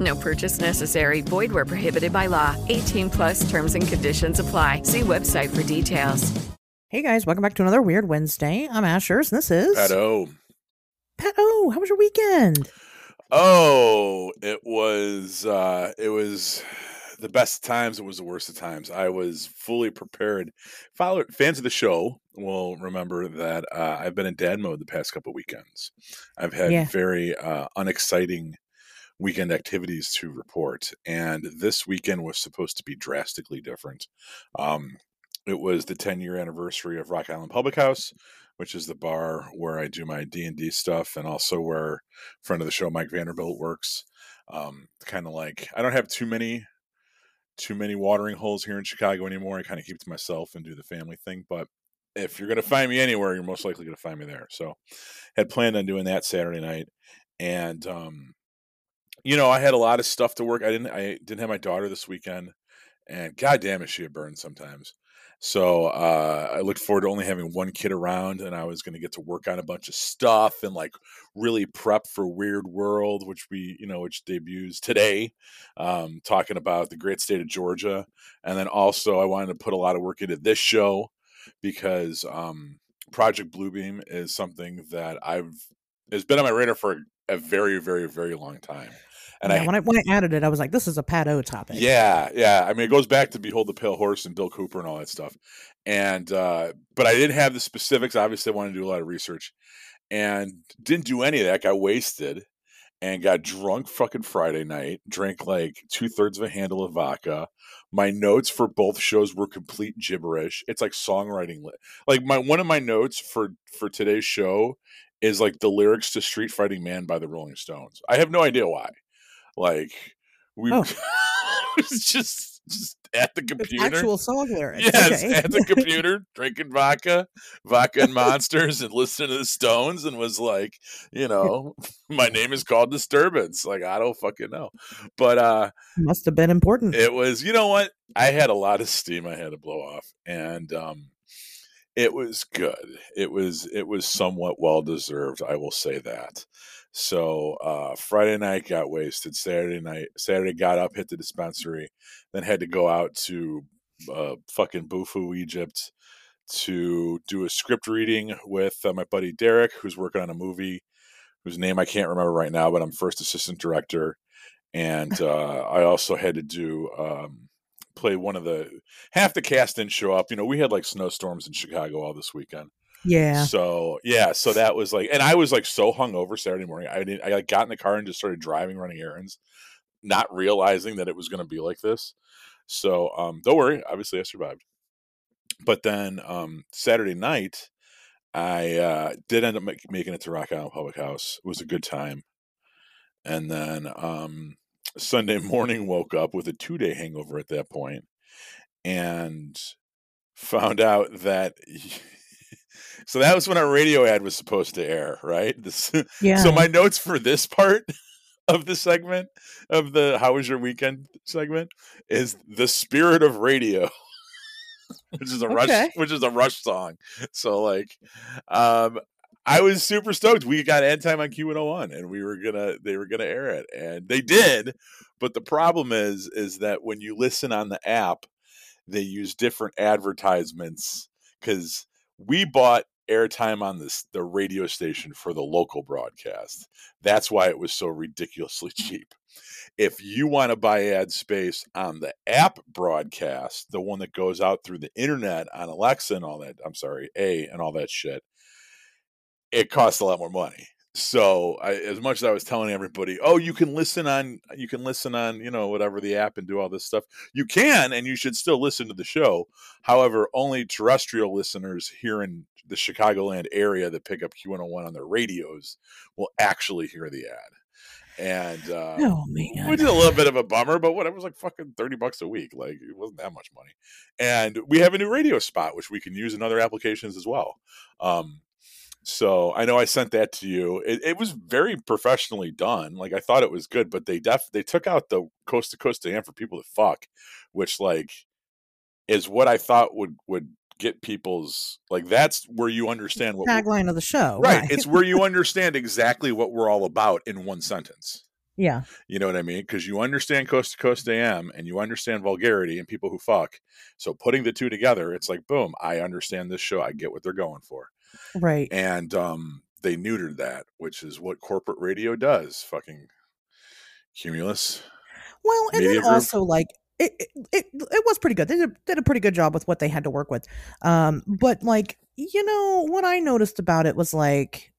No purchase necessary. Void where prohibited by law. 18 plus terms and conditions apply. See website for details. Hey guys, welcome back to another Weird Wednesday. I'm Asherz, and this is Pat O. Pat O. How was your weekend? Oh, it was uh it was the best of times, it was the worst of times. I was fully prepared. Follow fans of the show will remember that uh, I've been in dad mode the past couple weekends. I've had Yeah. very uh, unexciting weekend activities to report, and this weekend was supposed to be drastically different. Um, it was the 10 year anniversary of Rock Island Public House, which is the bar where I do my D and D stuff, and also where friend of the show Mike Vanderbilt works. Um, kind of like I don't have too many too many watering holes here in Chicago anymore. I kind of keep to myself and do the family thing. But if you're going to find me anywhere, you're most likely going to find me there. So, had planned on doing that Saturday night, and um, you know, I had a lot of stuff to work. I didn't. I didn't have my daughter this weekend, and god damn it, she had burned sometimes. So uh, I looked forward to only having one kid around, and I was going to get to work on a bunch of stuff and like really prep for Weird World, which we you know which debuts today, um, talking about the great state of Georgia, and then also I wanted to put a lot of work into this show because um, Project Blue Beam is something that I've has been on my radar for a very very very long time, and yeah, I when I when I added it, I was like, this is a Pat O topic. yeah, yeah. I mean, it goes back to Behold the Pale Horse and Bill Cooper and all that stuff. And uh, but I didn't have the specifics. Obviously, I wanted to do a lot of research, and didn't do any of that. Got wasted and got drunk fucking Friday night. Drank like two thirds of a handle of vodka. My notes for both shows were complete gibberish. It's like songwriting. li- Like my one of my notes for for today's show is like the lyrics to Street Fighting Man by the Rolling Stones. I have no idea why. Like we Oh. was just just at the computer. actual song lyrics. Yes, okay. at the computer, drinking vodka, vodka and monsters, and listening to the Stones, and was like, you know, my name is called Disturbance. Like, I don't fucking know, but uh, Must have been important. it was. You know what? I had a lot of steam I had to blow off, and um, it was good. It was it was somewhat well deserved. I will say that. So uh, Friday night got wasted. Saturday night, Saturday got up, hit the dispensary, then had to go out to uh, fucking Bufu, Egypt, to do a script reading with uh, my buddy Derek, who's working on a movie whose name I can't remember right now, but I'm first assistant director, and uh, I also had to do um, play one of the half the cast didn't show up. You know, we had like snowstorms in Chicago all this weekend. Yeah. So yeah, so that was like, and I was like so hungover Saturday morning. I didn't. I like got in the car and just started driving, running errands, not realizing that it was going to be like this. So um, don't worry. Obviously, I survived. But then um, Saturday night, I uh, did end up make, making it to Rock Island Public House. It was a good time. And then um, Sunday morning, woke up with a two day hangover at that point, and found out that. So that was when our radio ad was supposed to air, right? This, Yeah. So my notes for this part of the segment of the "How was your weekend?" segment is the spirit of radio, which is a rush, Okay. which is a rush song. So like, um, I was super stoked. We got end time on Q one hundred one, and we were gonna they were gonna air it, and they did. But the problem is, is that when you listen on the app, they use different advertisements because we bought airtime on this the radio station for the local broadcast. That's why it was so ridiculously cheap. If you want to buy ad space on the app broadcast, the one that goes out through the internet on Alexa and all that, I'm sorry, A and all that shit, it costs a lot more money. So I, as much as I was telling everybody, oh, you can listen on, you can listen on, you know, whatever the app and do all this stuff. You can, and you should still listen to the show. However, only terrestrial listeners here in the Chicagoland area that pick up Q101 on their radios will actually hear the ad. And uh, Oh man. which is a little bit of a bummer, but whatever. It was like fucking thirty bucks a week. Like it wasn't that much money. And we have a new radio spot which we can use in other applications as well. Um, so I know I sent that to you. It, it was very professionally done. Like I thought it was good, but they def they took out the coast to coast AM for people to fuck, which like is what I thought would would get people's like that's where you understand what Tagline of the show. right. It's where you understand exactly what we're all about in one sentence. yeah. You know what I mean? Because you understand Coast to Coast AM and you understand vulgarity and people who fuck. So putting the two together, it's like, boom, I understand this show. I get what they're going for. Right. And um, they neutered that, which is what corporate radio does. Fucking cumulus. Well, and Media then group? also like it, it, it, it was pretty good. They did, did a pretty good job with what they had to work with. Um, but like, you know, what I noticed about it was like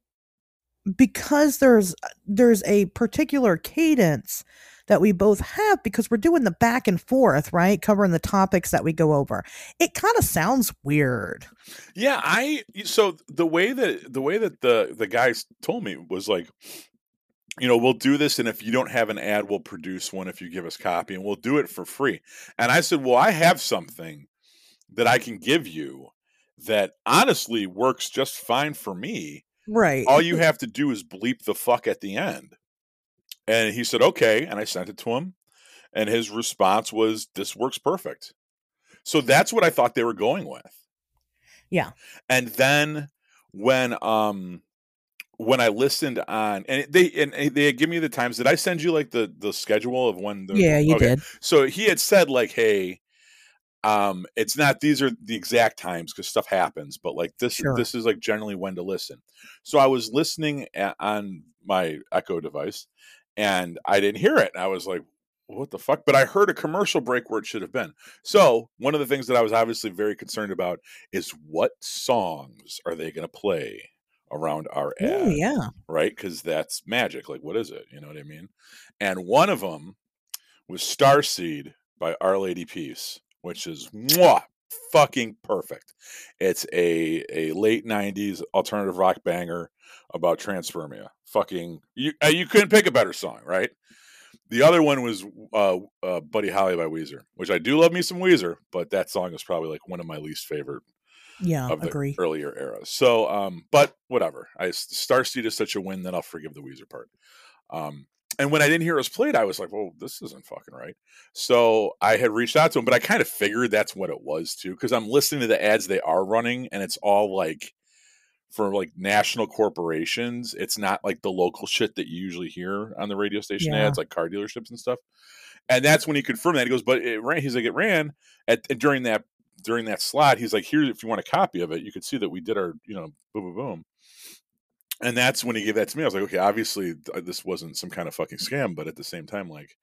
because there's there's a particular cadence that we both have because we're doing the back and forth, right? Covering the topics that we go over. It kind of sounds weird. Yeah, I so the way that the way that the the guys told me was like you know, we'll do this and if you don't have an ad, we'll produce one if you give us copy and we'll do it for free. And I said, "Well, I have something that I can give you that honestly works just fine for me. Right. All you have to do is bleep the fuck at the end." And he said, "Okay." And I sent it to him and his response was, "This works perfect." So that's what I thought they were going with yeah. and then when um when I listened on and they and they had given me the times. Did I send you like the the schedule of when? The, Yeah, you okay. did. So he had said like, hey, um, it's not these are the exact times because stuff happens, but like this Sure. this is like generally when to listen. So I was listening a on my Echo device, and I didn't hear it. I was like, what the fuck? But I heard a commercial break where it should have been. So one of the things that I was obviously very concerned about is what songs are they going to play around our ad? Oh, yeah. right? Because that's magic. Like, what is it? You know what I mean? And one of them was Starseed by Our Lady Peace, which is mwah, fucking perfect. It's a a late '90s alternative rock banger about transpermia. Fucking, you uh, you couldn't pick a better song, right? The other one was uh, uh, Buddy Holly by Weezer, which I do love me some Weezer, but that song is probably like one of my least favorite Yeah. of the Agree. earlier eras. So, um, but whatever. I Starseed is such a win that I'll forgive the Weezer part. Um, and when I didn't hear it was played, I was like, "Well, this isn't fucking right." So I had reached out to him, but I kind of figured that's what it was too, because I'm listening to the ads they are running, and it's all like for like national corporations. It's not like the local shit that you usually hear on the radio station Yeah. ads, like car dealerships and stuff. And that's when he confirmed that. He goes, "But it ran." He's like, "It ran at during that during that slot." He's like, "Here, if you want a copy of it, you could see that we did our, you know, boom, boom, boom." And that's when he gave that to me. I was like, "Okay, obviously this wasn't some kind of fucking scam, but at the same time, like,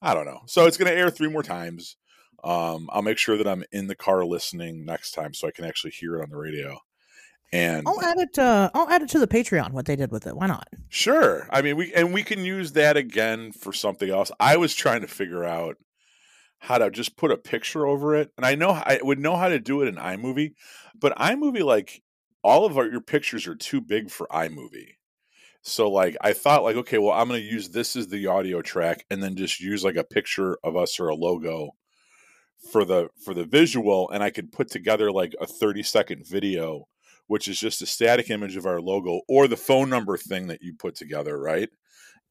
I don't know." So it's going to air three more times. Um, I'll make sure that I'm in the car listening next time, so I can actually hear it on the radio. And I'll add it. Uh, I'll add it to the Patreon. What they did with it. Why not? Sure. I mean, we and we can use that again for something else. I was trying to figure out how to just put a picture over it, and I know I would know how to do it in iMovie, but iMovie like all of our your pictures are too big for iMovie. So like I thought like okay, well I'm going to use this as the audio track and then just use like a picture of us or a logo for the for the visual and I could put together like a 30 second video which is just a static image of our logo or the phone number thing that you put together, right?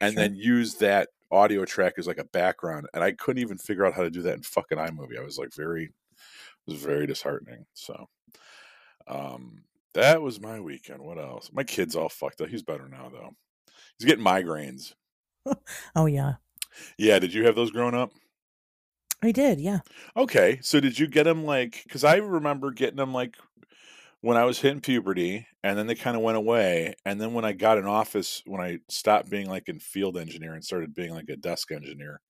And Sure. then use that audio track as like a background. And I couldn't even figure out how to do that in fucking iMovie. I was like very it was very disheartening. So um that was my weekend. What else? My kid's all fucked up. He's better now though. He's getting migraines. Oh yeah, Yeah, did you have those growing up? I did. Yeah. Okay, so did you get them like? Because I remember getting them like when I was hitting puberty, and then they kind of went away. And then when I got in office, when I stopped being like in field engineer and started being like a desk engineer,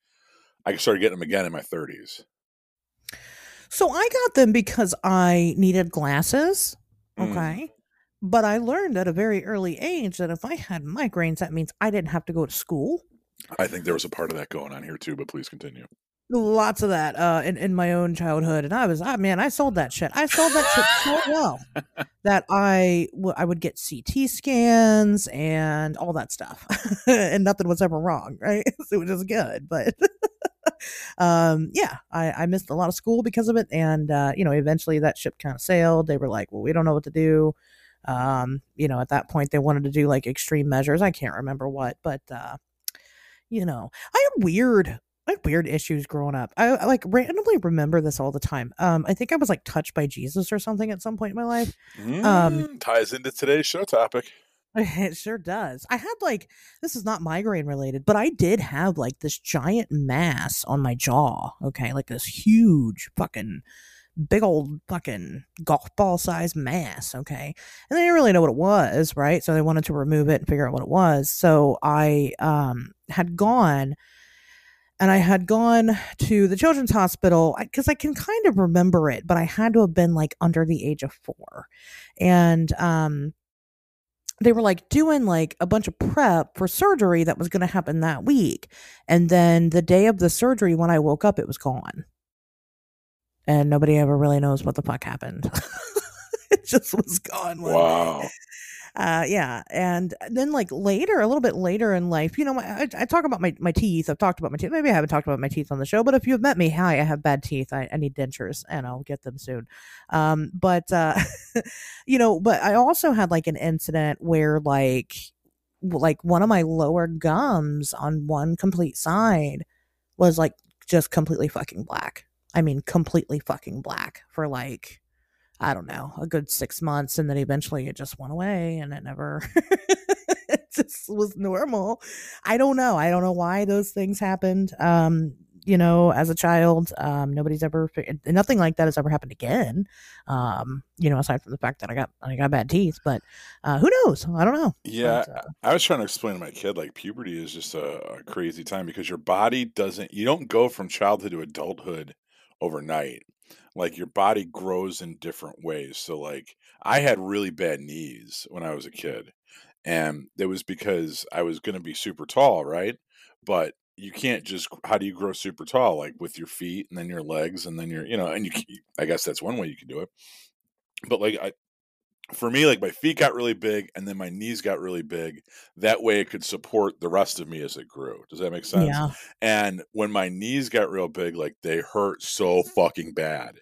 I started getting them again in my 30s. So I got them because I needed glasses. Mm. Okay. But I learned at a very early age that if I had migraines, that means I didn't have to go to school. I think there was a part of that going on here too, but please continue. Lots of that uh, in, in my own childhood. And I was, I man, I sold that shit. I sold that shit so well that I, w- I would get CT scans and all that stuff. and nothing was ever wrong, right? so it was just good. But um, yeah, I, I missed a lot of school because of it. And, uh, you know, eventually that ship kind of sailed. They were like, well, we don't know what to do. Um, you know, at that point they wanted to do like extreme measures. I can't remember what, but, uh, you know, I had weird, I had weird issues growing up. I, I like randomly remember this all the time. Um, I think I was like touched by Jesus or something at some point in my life. Um, Mm, ties into today's show topic. It sure does. I had like this is not migraine related, but I did have like this giant mass on my jaw. Okay, like this huge fucking big old fucking golf ball size mass. Okay, and they didn't really know what it was, right? So they wanted to remove it and figure out what it was. So I um had gone. And I had gone to the children's hospital because I can kind of remember it, but I had to have been like under the age of four. And um, they were like doing like a bunch of prep for surgery that was going to happen that week. And then the day of the surgery, when I woke up, it was gone. And nobody ever really knows what the fuck happened. it just was gone. Wow. Uh, yeah. And then like later, a little bit later in life, you know, my, I, I talk about my, my teeth. I've talked about my teeth. Maybe I haven't talked about my teeth on the show, but if you have met me, hi, I have bad teeth. I, I need dentures and I'll get them soon. Um, but, uh, you know, but I also had like an incident where like, like one of my lower gums on one complete side was like just completely fucking black. I mean, completely fucking black for like, I don't know, a good six months. And then eventually it just went away and it never, it just was normal. I don't know. I don't know why those things happened. Um, you know, as a child, um, nobody's ever, nothing like that has ever happened again. Um, you know, aside from the fact that I got, I got bad teeth, but, uh, who knows? I don't know. Yeah, But, uh, I was trying to explain to my kid like puberty is just a, a crazy time because your body doesn't you don't go from childhood to adulthood overnight. Like your body grows in different ways. So like I had really bad knees when I was a kid. And it was because I was going to be super tall, right? But you can't just how do you grow super tall like with your feet and then your legs and then your you know and you I guess that's one way you can do it. But like I for me, like my feet got really big and then my knees got really big. That way it could support the rest of me as it grew. Does that make sense? yeah. And when my knees got real big, like they hurt so mm-hmm. fucking bad.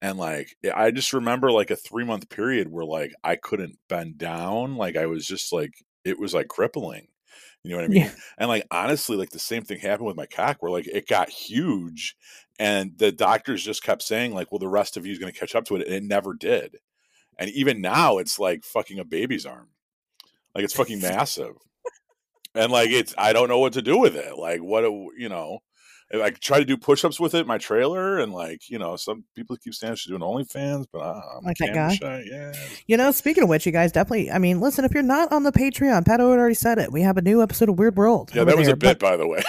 And like eh, I just remember like a three month period where like I couldn't bend down. Like I was just like it was like crippling. You know what I mean? Yeah. And like honestly, like the same thing happened with my cock where like it got huge and the doctors just kept saying, like, well, the rest of you is gonna catch up to it. And it never did. And even now it's like fucking a baby's arm. Like it's fucking massive. And like it's I don't know what to do with it. Like what you know, I try to do push-ups with it in my trailer and like, you know, some people keep saying she's doing OnlyFans, but uh, I'm Like that guy? shy. Yeah. You know, speaking of which, you guys definitely, I mean, listen, if you're not on the Patreon, Pat Owen already said it. We have a new episode of Weird World. Yeah, that was there, a bit, by the way.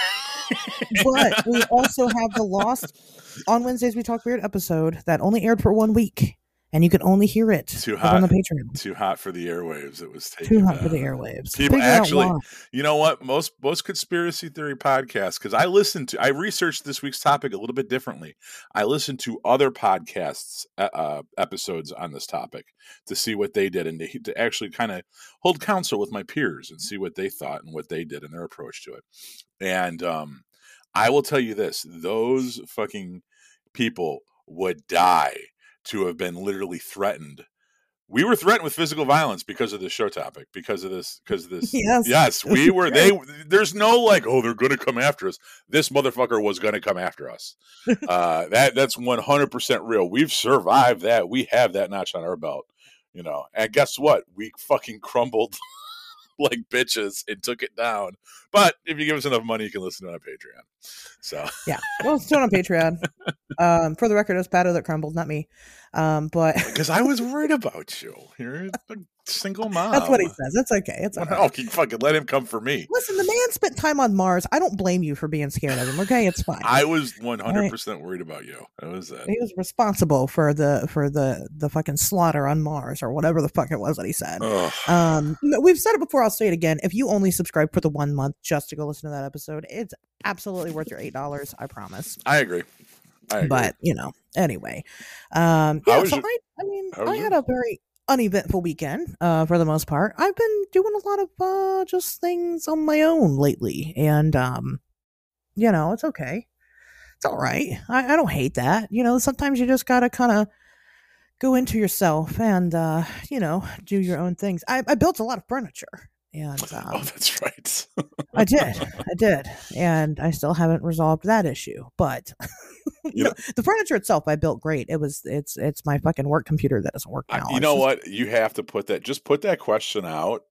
But, but we also have the Lost on Wednesdays We Talk Weird episode that only aired for one week. And you can only hear it Too over on the hot. Patreon. Too hot for the airwaves. It was Too hot for the airwaves. People Figure actually, you know what? Most most conspiracy theory podcasts, because I listened to, I researched this week's topic a little bit differently. I listened to other podcasts uh, uh, episodes on this topic to see what they did and to, to actually kind of hold counsel with my peers and see what they thought and what they did and their approach to it. And um, I will tell you this: those fucking people would die to have been literally threatened. We were threatened with physical violence because of this show topic, because of this, because of this. Yes. yes, we were. They there's no like, oh, they're going to come after us. This motherfucker was going to come after us. uh, that that's 100 percent real. We've survived that. We have that notch on our belt, you know. And guess what? We fucking crumbled like bitches and took it down. But if you give us enough money, you can listen to it on Patreon. So Yeah. Well, it's still on Patreon. Um, for the record, it was Pat O that crumbled, not me. Um, but because I was worried about you. You're a single mom. that's what he says. It's okay. It's okay. Oh, you fucking let him come for me. Listen, the man spent time on Mars. I don't blame you for being scared of him. Okay, it's fine. I was 100 percent worried about you. That was it. he was responsible for the for the the fucking slaughter on Mars or whatever the fuck it was that he said. Ugh. Um, we've said it before. I'll say it again. If you only subscribe for the one month just to go listen to that episode, it's absolutely worth your eight dollars. I promise. I agree. But you know, anyway, um, yeah. So your- I, I mean, I your- had a very uneventful weekend uh, for the most part. I've been doing a lot of uh, just things on my own lately, and um, you know, it's okay. It's all right. I, I don't hate that. You know, sometimes you just gotta kind of go into yourself and uh, you know do your own things. I, I built a lot of furniture, and um, oh, that's right. I did, I did, and I still haven't resolved that issue. But You no, the furniture itself, I built great. It was, it's, it's my fucking work computer that doesn't work I- now. you It's know just- what? You have to put that. Just put that question out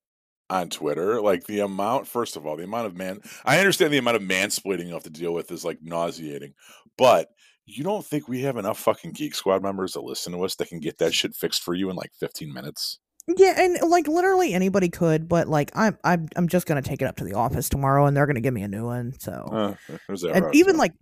on Twitter. Like the amount. First of all, the amount of man. I understand the amount of mansplaining you have to deal with is like nauseating, but. You don't think we have enough fucking Geek Squad members that listen to us that can get that shit fixed for you in like 15 minutes? Yeah, and like literally anybody could, but like I'm, I'm, I'm just gonna take it up to the office tomorrow, and they're gonna give me a new one. So, Uh, and route, even too. like,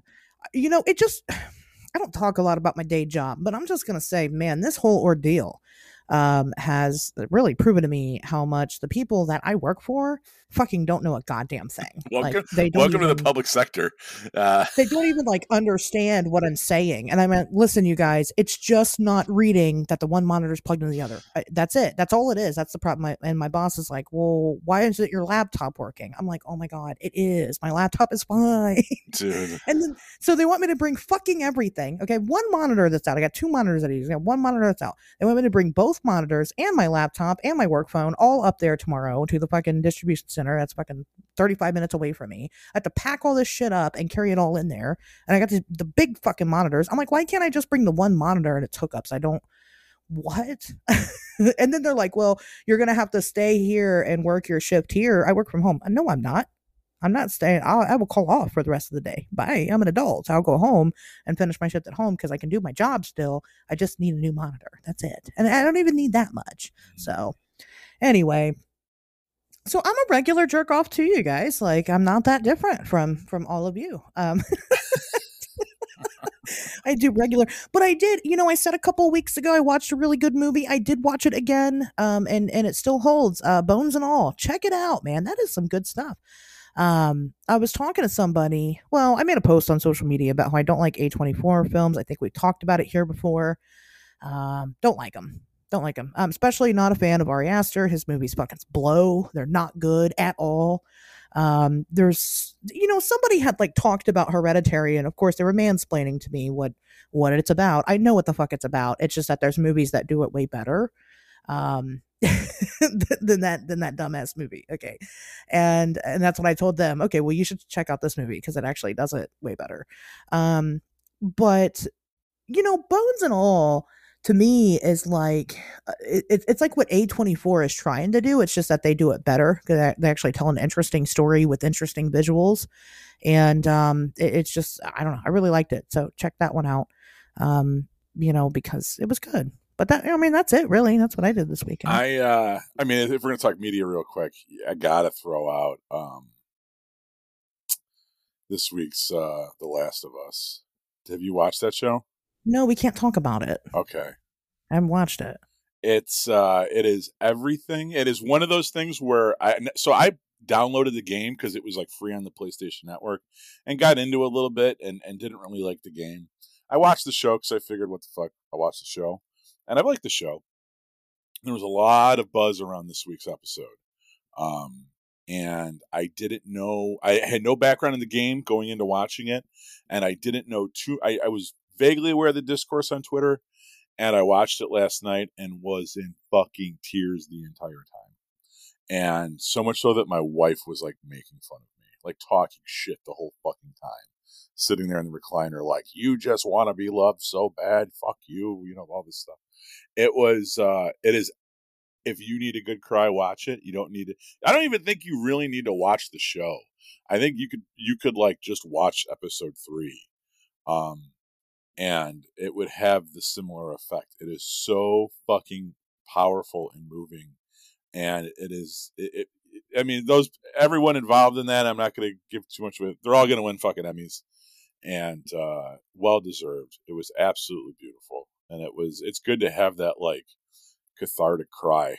you know, it just, I don't talk a lot about my day job, but I'm just gonna say, man, this whole ordeal um has really proven to me how much the people that I work for fucking don't know a goddamn thing. Welcome- like they don't welcome to the public sector. Uh, they don't even like understand what I'm saying. And I meant, listen, you guys, it's just not reading that the one monitor is plugged into the other. I, that's it. That's all it is. That's the problem. My, and my boss is like, well, why isn't your laptop working? I'm like, oh my God, it is. My laptop is fine. dude. and then, so they want me to bring fucking everything. Okay. One monitor that's out. I got two monitors that I use. I got one monitor that's out. They want me to bring both monitors and my laptop and my work phone all up there tomorrow to the fucking distribution center. That's fucking 35 minutes away from me. I have to pack all this shit up and carry it all in there. And I got the, the big fucking monitors. I'm like, why can't I just bring the one monitor and its hookups? I don't. What? and then they're like, well, you're going to have to stay here and work your shift here. I work from home. No, I'm not. I'm not staying. I'll, I will call off for the rest of the day. Bye. I'm an adult. I'll go home and finish my shift at home because I can do my job still. I just need a new monitor. That's it. And I don't even need that much. So, anyway, so I'm a regular jerk off to you guys. Like I'm not that different from from all of you. Um I do regular, but I did, you know, I said a couple weeks ago I watched a really good movie. I did watch it again, um, and and it still holds. Uh, Bones and all, check it out, man. That is some good stuff. Um, I was talking to somebody. Well, I made a post on social media about how I don't like A24 films. I think we've talked about it here before. Um, don't like them. Don't like them. I'm especially not a fan of Ari Aster. His movies fucking blow. They're not good at all. Um, there's, you know, somebody had like talked about Hereditary, and of course they were mansplaining to me what what it's about. I know what the fuck it's about. It's just that there's movies that do it way better. Um, than that than that dumbass movie. Okay, and and that's what I told them. Okay, well you should check out this movie because it actually does it way better. Um, but you know, Bones and all to me is like uh, it, it- it's like what A24 is trying to do. It's just that they do it better. 'cause They they actually tell an interesting story with interesting visuals, and um, it- it's just I don't know. I really liked it, so check that one out. Um, you know, because it was good. But that I mean, that's it. Really, that's what I did this weekend. I uh I mean if we're gonna talk media real quick, I gotta throw out um this week's uh The Last of Us. Have you watched that show? no, we can't talk about it. Okay. I haven't watched it. It's uh it is everything. It is one of those things where I so I downloaded the game because it was like free on the PlayStation Network and got into it a little bit and and didn't really like the game. I watched the show because I figured what the fuck I watched the show and I liked the show. There was a lot of buzz around this week's episode. Um and I didn't know I had no background in the game going into watching it, and I didn't know too I, I was vaguely aware of the discourse on Twitter and I watched it last night and was in fucking tears the entire time. And so much so that my wife was like making fun of me, like talking shit the whole fucking time. Sitting there in the recliner, like, you just want to be loved so bad. Fuck you. You know, all this stuff. It was, uh, it is, if you need a good cry, watch it. You don't need to, I don't even think you really need to watch the show. I think you could, you could like just watch episode three. Um, and it would have the similar effect. It is so fucking powerful and moving, and it is. It, it, I mean, those everyone involved in that. I'm not going to give too much it. They're all going to win fucking Emmys, and uh, well deserved. It was absolutely beautiful, and it was. It's good to have that like cathartic cry,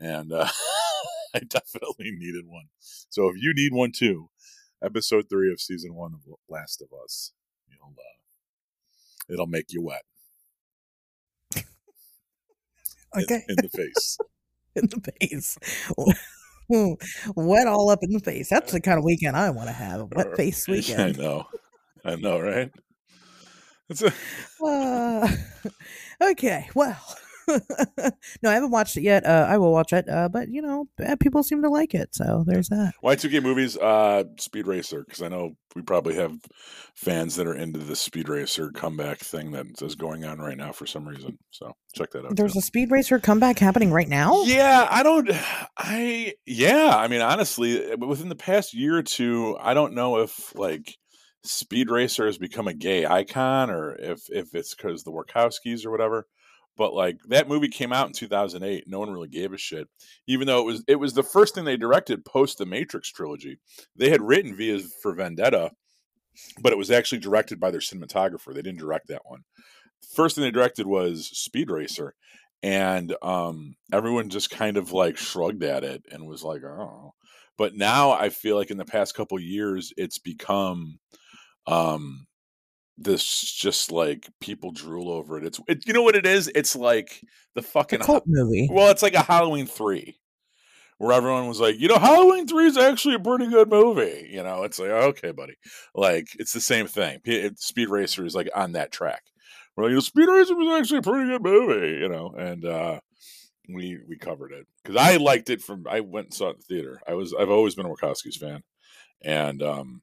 and uh, I definitely needed one. So if you need one too, episode three of season one of Last of Us, you'll uh, it'll make you wet. Okay. In, in the face. in the face. wet all up in the face. That's the kind of weekend I want to have. A wet face weekend. I know. I know, right? A- uh, okay. Well, no, I haven't watched it yet. Uh, I will watch it, uh, but you know, people seem to like it, so there's that. Why two K movies, uh, Speed Racer, because I know we probably have fans that are into the Speed Racer comeback thing that is going on right now for some reason. So check that out. There's too. a Speed Racer comeback happening right now. Yeah, I don't. I yeah, I mean, honestly, within the past year or two, I don't know if like Speed Racer has become a gay icon or if if it's because the Wachowskis or whatever but like that movie came out in 2008 no one really gave a shit even though it was it was the first thing they directed post the matrix trilogy. They had written V for Vendetta but it was actually directed by their cinematographer. They didn't direct that one. First thing they directed was speed racer and um, everyone just kind of like shrugged at it and was like oh. But now i feel like in the past couple years it's become um this just like people drool over it. It's it, you know what it is? It's like the fucking cult movie. Well, it's like a Halloween three, where everyone was like, you know, Halloween three is actually a pretty good movie. You know, it's like okay, buddy, like it's the same thing. Speed Racer is like on that track. We're like, you know, Speed Racer was actually a pretty good movie. You know, and uh we we covered it because I liked it from I went and saw it in the theater. I was I've always been a Wachowski's fan, and um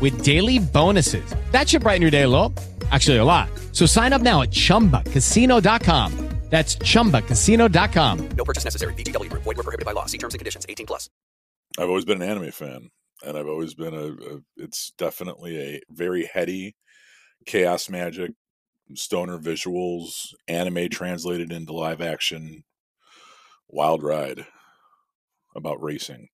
with daily bonuses. That should brighten your day a little. Actually, a lot. So sign up now at chumbacasino.com. That's chumbacasino.com. No purchase necessary. VGW, void, were prohibited by law. See terms and conditions 18 plus. I've always been an anime fan, and I've always been a, a it's definitely a very heady chaos magic stoner visuals, anime translated into live action, wild ride about racing.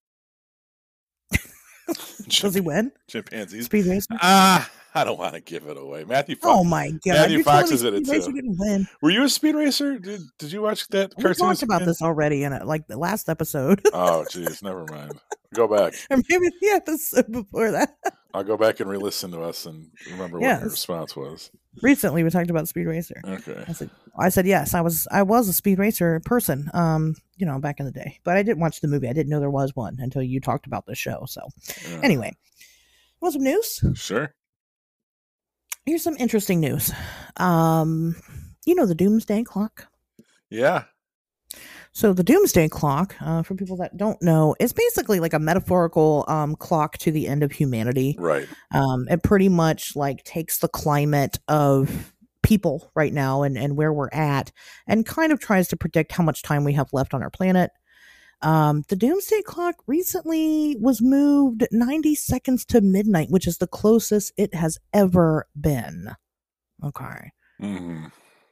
Does he win? Chimpanzees. Speed racer. Ah, I don't want to give it away. Matthew. Fox, Oh my god! Matthew You're Fox is in it too. didn't win. Were you a speed racer? Did Did you watch that We cartoon? talked about kid? this already in it, like the last episode, Oh, jeez, never mind. Go back. or maybe the episode before that. I'll go back and re-listen to us and remember what Yes. your response was. Recently, we talked about Speed Racer. Okay. I said, I said yes. I was, I was a Speed Racer person. Um, you know, back in the day, but I didn't watch the movie. I didn't know there was one until you talked about the show. So, Yeah. anyway, want some news? Sure. Here's some interesting news. Um, you know the Doomsday Clock. Yeah. So the Doomsday Clock, uh, for people that don't know, is basically like a metaphorical um, clock to the end of humanity. Right. Um, it pretty much like takes the climate of people right now and, and where we're at and kind of tries to predict how much time we have left on our planet. Um, the Doomsday Clock recently was moved 90 seconds to midnight, which is the closest it has ever been. Okay. hmm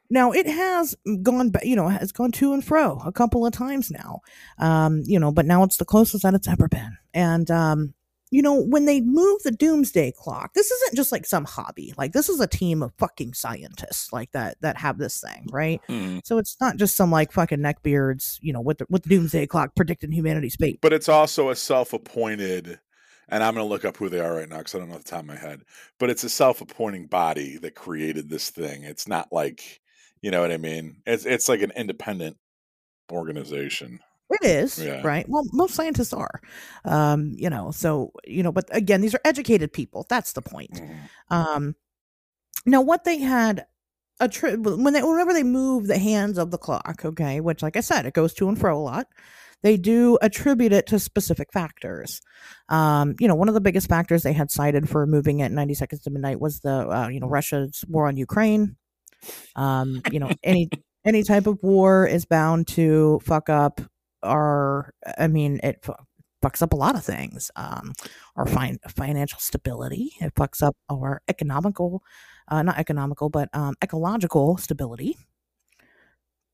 Now it has gone, you know, has gone to and fro a couple of times now, um, you know, but now it's the closest that it's ever been. And, um, you know, when they move the doomsday clock, this isn't just like some hobby. Like this is a team of fucking scientists like that that have this thing, right? hmm So it's not just some like fucking neckbeards, you know, with the with the doomsday clock predicting humanity's fate. But it's also a self-appointed. and I'm going to look up who they are right now because I don't know the top of my head. But it's a self-appointing body that created this thing. It's not like, you know what I mean? It's it's like an independent organization. It is Yeah. right. Well, most scientists are, um, you know. So you know, but again, these are educated people. That's the point. Mhm. Um, now, what they had a tri- when they whenever they move the hands of the clock, okay, which, like I said, it goes to and fro a lot. They do attribute it to specific factors. Um, you know, one of the biggest factors they had cited for moving it 90 seconds to midnight was the uh, you know Russia's war on Ukraine. Um, you know, any any type of war is bound to fuck up our. I mean, it fucks up a lot of things. Um, our fin- financial stability. It fucks up our economical, uh, not economical, but um, ecological stability.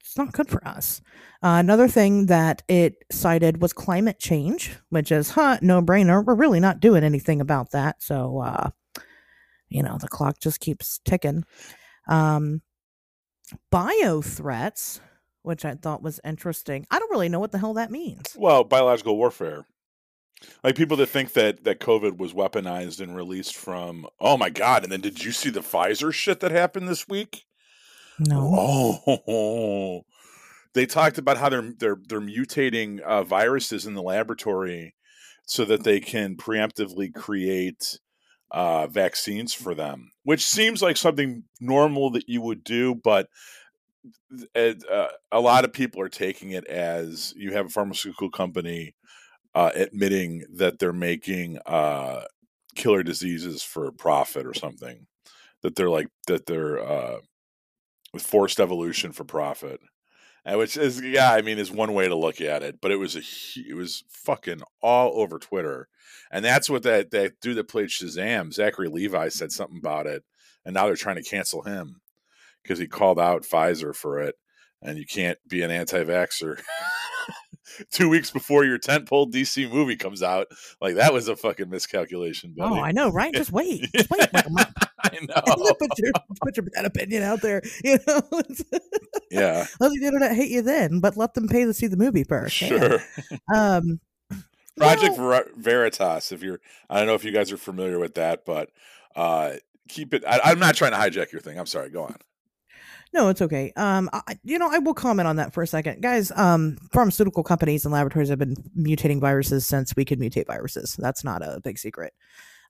It's not good for us. Uh, another thing that it cited was climate change, which is, huh, no brainer. We're really not doing anything about that. So, uh, you know, the clock just keeps ticking. Um, bio threats, which I thought was interesting. I don't really know what the hell that means. Well, biological warfare. Like people that think that that COVID was weaponized and released from. Oh my god! And then did you see the Pfizer shit that happened this week? No. Oh, they talked about how they're they're they're mutating uh, viruses in the laboratory so that they can preemptively create uh, vaccines for them, which seems like something normal that you would do, but uh, a lot of people are taking it as you have a pharmaceutical company uh, admitting that they're making uh, killer diseases for profit or something. That they're like that they're uh, forced evolution for profit, which is yeah, I mean, is one way to look at it. But it was a it was fucking all over Twitter, and that's what that that dude that played Shazam, Zachary Levi, said something about it, and now they're trying to cancel him because he called out Pfizer for it, and you can't be an anti-vaxxer. Two weeks before your tentpole DC movie comes out, like that was a fucking miscalculation. Buddy. Oh, I know, right? Just wait. Just wait like a month. I know. put your put your bad opinion out there. You know, Yeah, let the internet hate you then, but let them pay to see the movie first. Yeah. sure. Um, Project Veritas. If you're, I don't know if you guys are familiar with that, but uh, keep it. I, I'm not trying to hijack your thing. I'm sorry. Go on. No, it's okay. Um, I, you know, I will comment on that for a second, guys. Um, pharmaceutical companies and laboratories have been mutating viruses since we could mutate viruses. That's not a big secret.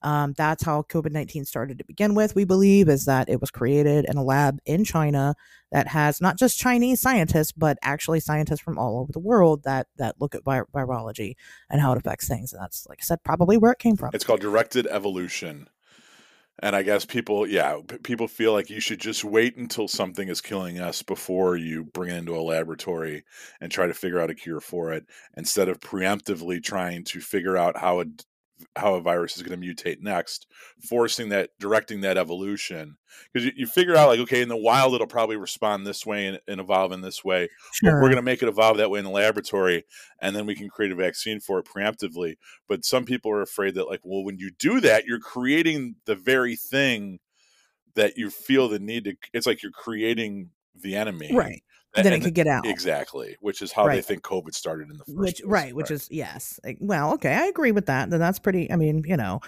Um, that's how COVID nineteen started to begin with. We believe is that it was created in a lab in China that has not just Chinese scientists, but actually scientists from all over the world that that look at vi- virology and how it affects things. And that's, like I said, probably where it came from. It's called directed evolution. And I guess people, yeah, people feel like you should just wait until something is killing us before you bring it into a laboratory and try to figure out a cure for it, instead of preemptively trying to figure out how a how a virus is going to mutate next, forcing that, directing that evolution. Because you, you figure out, like, okay, in the wild, it'll probably respond this way and, and evolve in this way. Sure. We're going to make it evolve that way in the laboratory, and then we can create a vaccine for it preemptively. But some people are afraid that, like, well, when you do that, you're creating the very thing that you feel the need to. It's like you're creating the enemy, right. Then it could get out. exactly, which is how they think COVID started in the first which place. right which is yes well okay i agree with that then that's pretty i mean you know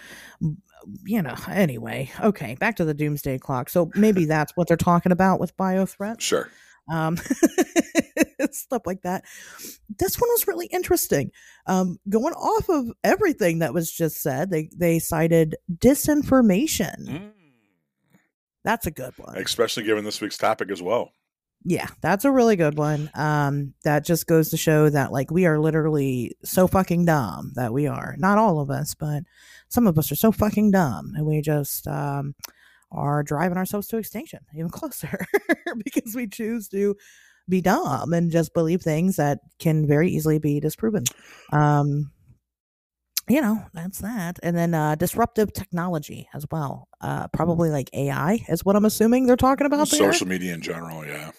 you know anyway okay back to the doomsday clock so maybe that's what they're talking about with bio threats sure. um stuff like that this one was really interesting um going off of everything that was just said they they cited disinformation Mm. that's a good one Especially given this week's topic as well. Yeah, that's a really good one. Um, that just goes to show that like we are literally so fucking dumb that we are. Not all of us, but some of us are so fucking dumb, and we just um are driving ourselves to extinction even closer because we choose to be dumb and just believe things that can very easily be disproven. Um, you know, that's that. And then uh disruptive technology as well. Uh probably like AI is what I'm assuming they're talking about there. Social media in general, yeah.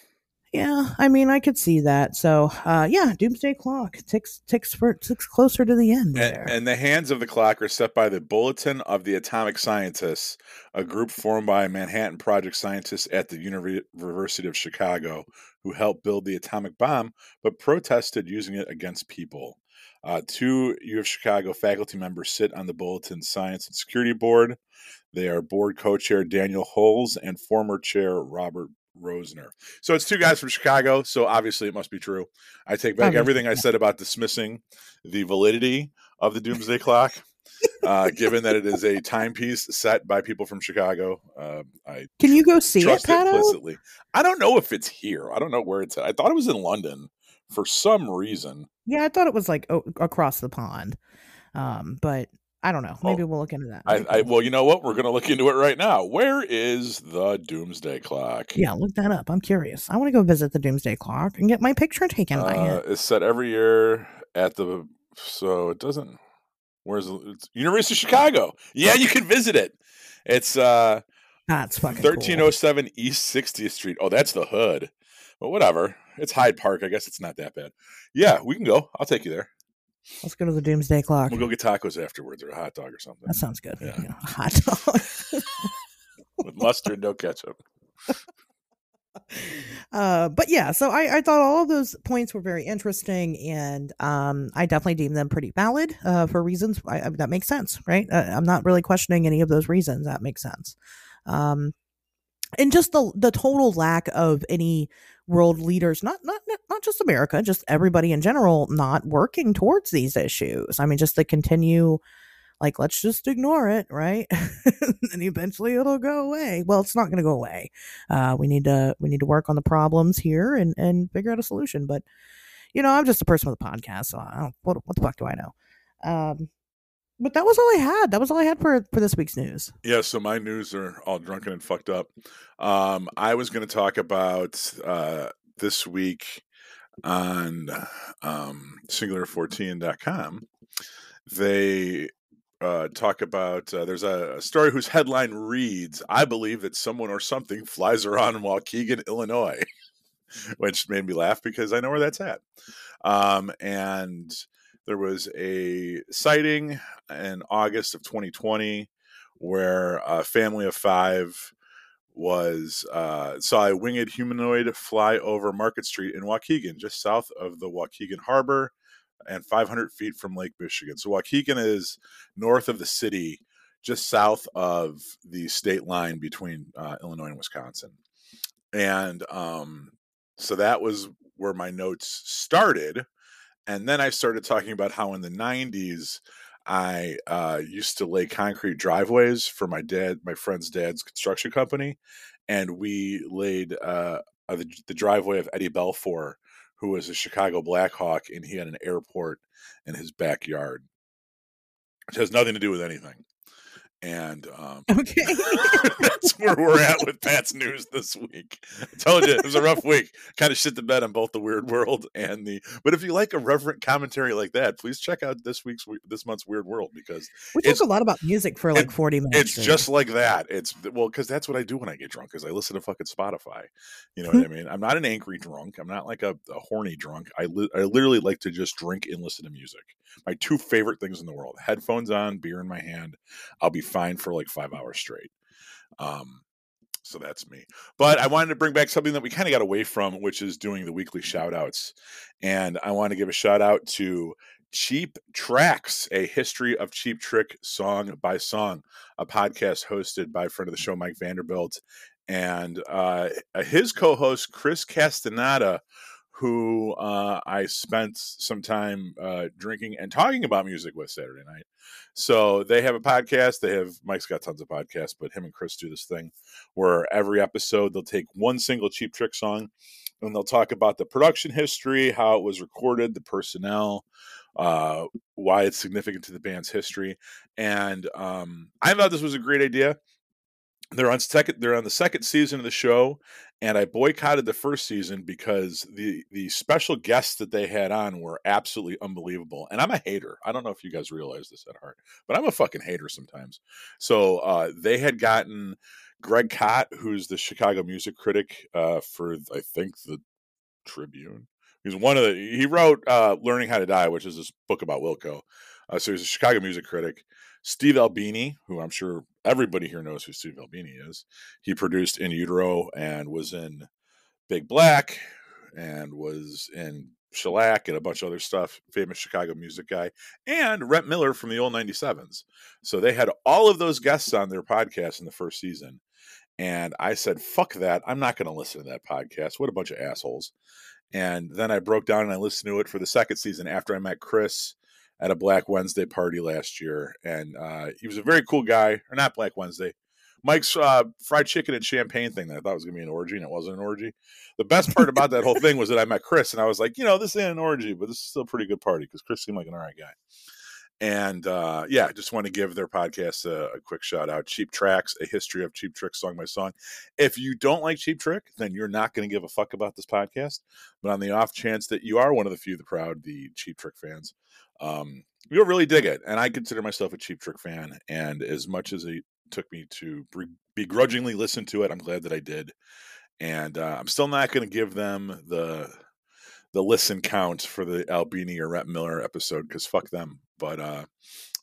Yeah, I mean, I could see that. So, uh, yeah, Doomsday Clock ticks ticks for ticks closer to the end there. And, and the hands of the clock are set by the Bulletin of the Atomic Scientists, a group formed by Manhattan Project scientists at the University of Chicago who helped build the atomic bomb but protested using it against people. Uh, two U of Chicago faculty members sit on the Bulletin Science and Security Board. They are board co-chair Daniel Holz and former chair Robert Rosner. So it's two guys from Chicago. So obviously it must be true. I take back Obviously, everything I said about dismissing the validity of the Doomsday Clock. Uh, given that it is a timepiece set by people from Chicago, uh, I Can you go see it, trust it Pat O? implicitly. I don't know if it's here. I don't know where it's at. I thought it was in London for some reason. Yeah, I thought it was like o- across the pond, um, but I don't know. Maybe we'll look into that. I, I well, you know what? We're going to look into it right now. Where is the Doomsday Clock? yeah, look that up. I'm curious. I want to go visit the Doomsday Clock and get my picture taken by Uh, it. it's set every year at the so it doesn't. Where's the it's University of Chicago? Yeah, you can visit it. It's uh That's fucking thirteen oh seven East 60th Street. Oh, that's the hood. But whatever. It's Hyde Park. I guess it's not that bad. Yeah, we can go. I'll take you there. Let's go to the Doomsday Clock. We'll go get tacos afterwards or a hot dog or something. That sounds good. Yeah. Yeah, hot dog. With mustard, no ketchup. uh, but yeah, so I, I thought all of those points were very interesting, and um, I definitely deem them pretty valid uh, for reasons I, I- that makes sense, right? Uh, I'm not really questioning any of those reasons. That makes sense. Um, and just the the total lack of any world leaders, not not not- just America, just everybody in general, not working towards these issues. I mean, just to continue like let's just ignore it right? And eventually it'll go away. Well it's not going to go away. Uh, we need to we need to work on the problems here and and figure out a solution. But you know i'm just a person with a podcast so i don't what, what the fuck do i know? Um but that was all i had that was all i had for for this week's news Yeah, so my news are all drunken and fucked up. Um, I was going to talk about uh, this week on um, singularfortean.com. They uh, talk about uh, there's a, a story whose headline reads, I believe that someone or something flies around in Waukegan, Illinois, which made me laugh because I know where that's at. Um, and there was a sighting in August of 2020 where a family of five was uh, saw a winged humanoid fly over Market Street in Waukegan, just south of the Waukegan Harbor and 500 feet from Lake Michigan. So Waukegan is north of the city, just south of the state line between uh, Illinois and Wisconsin. And um, so that was where my notes started. And then I started talking about how in the 90s, I uh, used to lay concrete driveways for my dad, my friend's dad's construction company, and we laid uh, uh, the, the driveway of Eddie Belfour, who was a Chicago Blackhawk, and he had an airport in his backyard, which has nothing to do with anything. And um, okay that's where we're at with Pat's news this week. I told you it was a rough week. Kind of shit the bed on both the Weird World and the. But if you like a reverent commentary like that, please check out this week's this month's Weird World because we talk a lot about music for like 40 minutes it's just like that. It's well because that's what I do when I get drunk. Is I listen to fucking Spotify. You know what I mean? I'm not an angry drunk. I'm not like a, a horny drunk. I li- I literally like to just drink and listen to music. My two favorite things in the world: headphones on, beer in my hand. I'll be fine for like five hours straight. Um, so that's me. But I wanted to bring back something that we kind of got away from, which is doing the weekly shout outs. And I want to give a shout out to Cheap Tracks, a history of Cheap Trick song by song, a podcast hosted by a friend of the show, Mike Vanderbilt, and uh, his co host, Chris Castaneda, who uh, I spent some time uh, drinking and talking about music with Saturday night. So they have a podcast. They have Mike's got tons of podcasts, but him and Chris do this thing where every episode they'll take one single Cheap Trick song and they'll talk about the production history, how it was recorded, the personnel, uh, why it's significant to the band's history. And um, I thought this was a great idea. They're on second. They're on the second season of the show, and I boycotted the first season because the the special guests that they had on were absolutely unbelievable. And I'm a hater. I don't know if you guys realize this at heart, but I'm a fucking hater sometimes. So uh, they had gotten Greg Kot, who's the Chicago music critic uh, for I think the Tribune. He's one of the he wrote uh, "Learning How to Die," which is this book about Wilco. Uh, so he's a Chicago music critic. Steve Albini, who I'm sure everybody here knows who Steve Albini is. He produced In Utero and was in Big Black and was in Shellac and a bunch of other stuff, famous Chicago music guy, and Rhett Miller from the old 97s. So they had all of those guests on their podcast in the first season. And I said, fuck that. I'm not going to listen to that podcast. What a bunch of assholes. And then I broke down and I listened to it for the second season after I met Chris at a Black Wednesday party last year. And uh, he was a very cool guy, or not Black Wednesday, Mike's uh, fried chicken and champagne thing that I thought was going to be an orgy and it wasn't an orgy. The best part about that whole thing was that I met Chris and I was like, you know, this ain't an orgy, but this is still a pretty good party because Chris seemed like an all right guy. And uh, yeah, I just want to give their podcast a, a, quick shout out. Cheap Tracks, a history of Cheap Trick song by song. If you don't like Cheap Trick, then you're not going to give a fuck about this podcast. But on the off chance that you are one of the few, the proud, the Cheap Trick fans, um, you'll really dig it. And I consider myself a Cheap Trick fan. And as much as it took me to begrudgingly listen to it, I'm glad that I did. And uh, I'm still not going to give them the the listen count for the Albini or Rhett Miller episode because fuck them. But uh,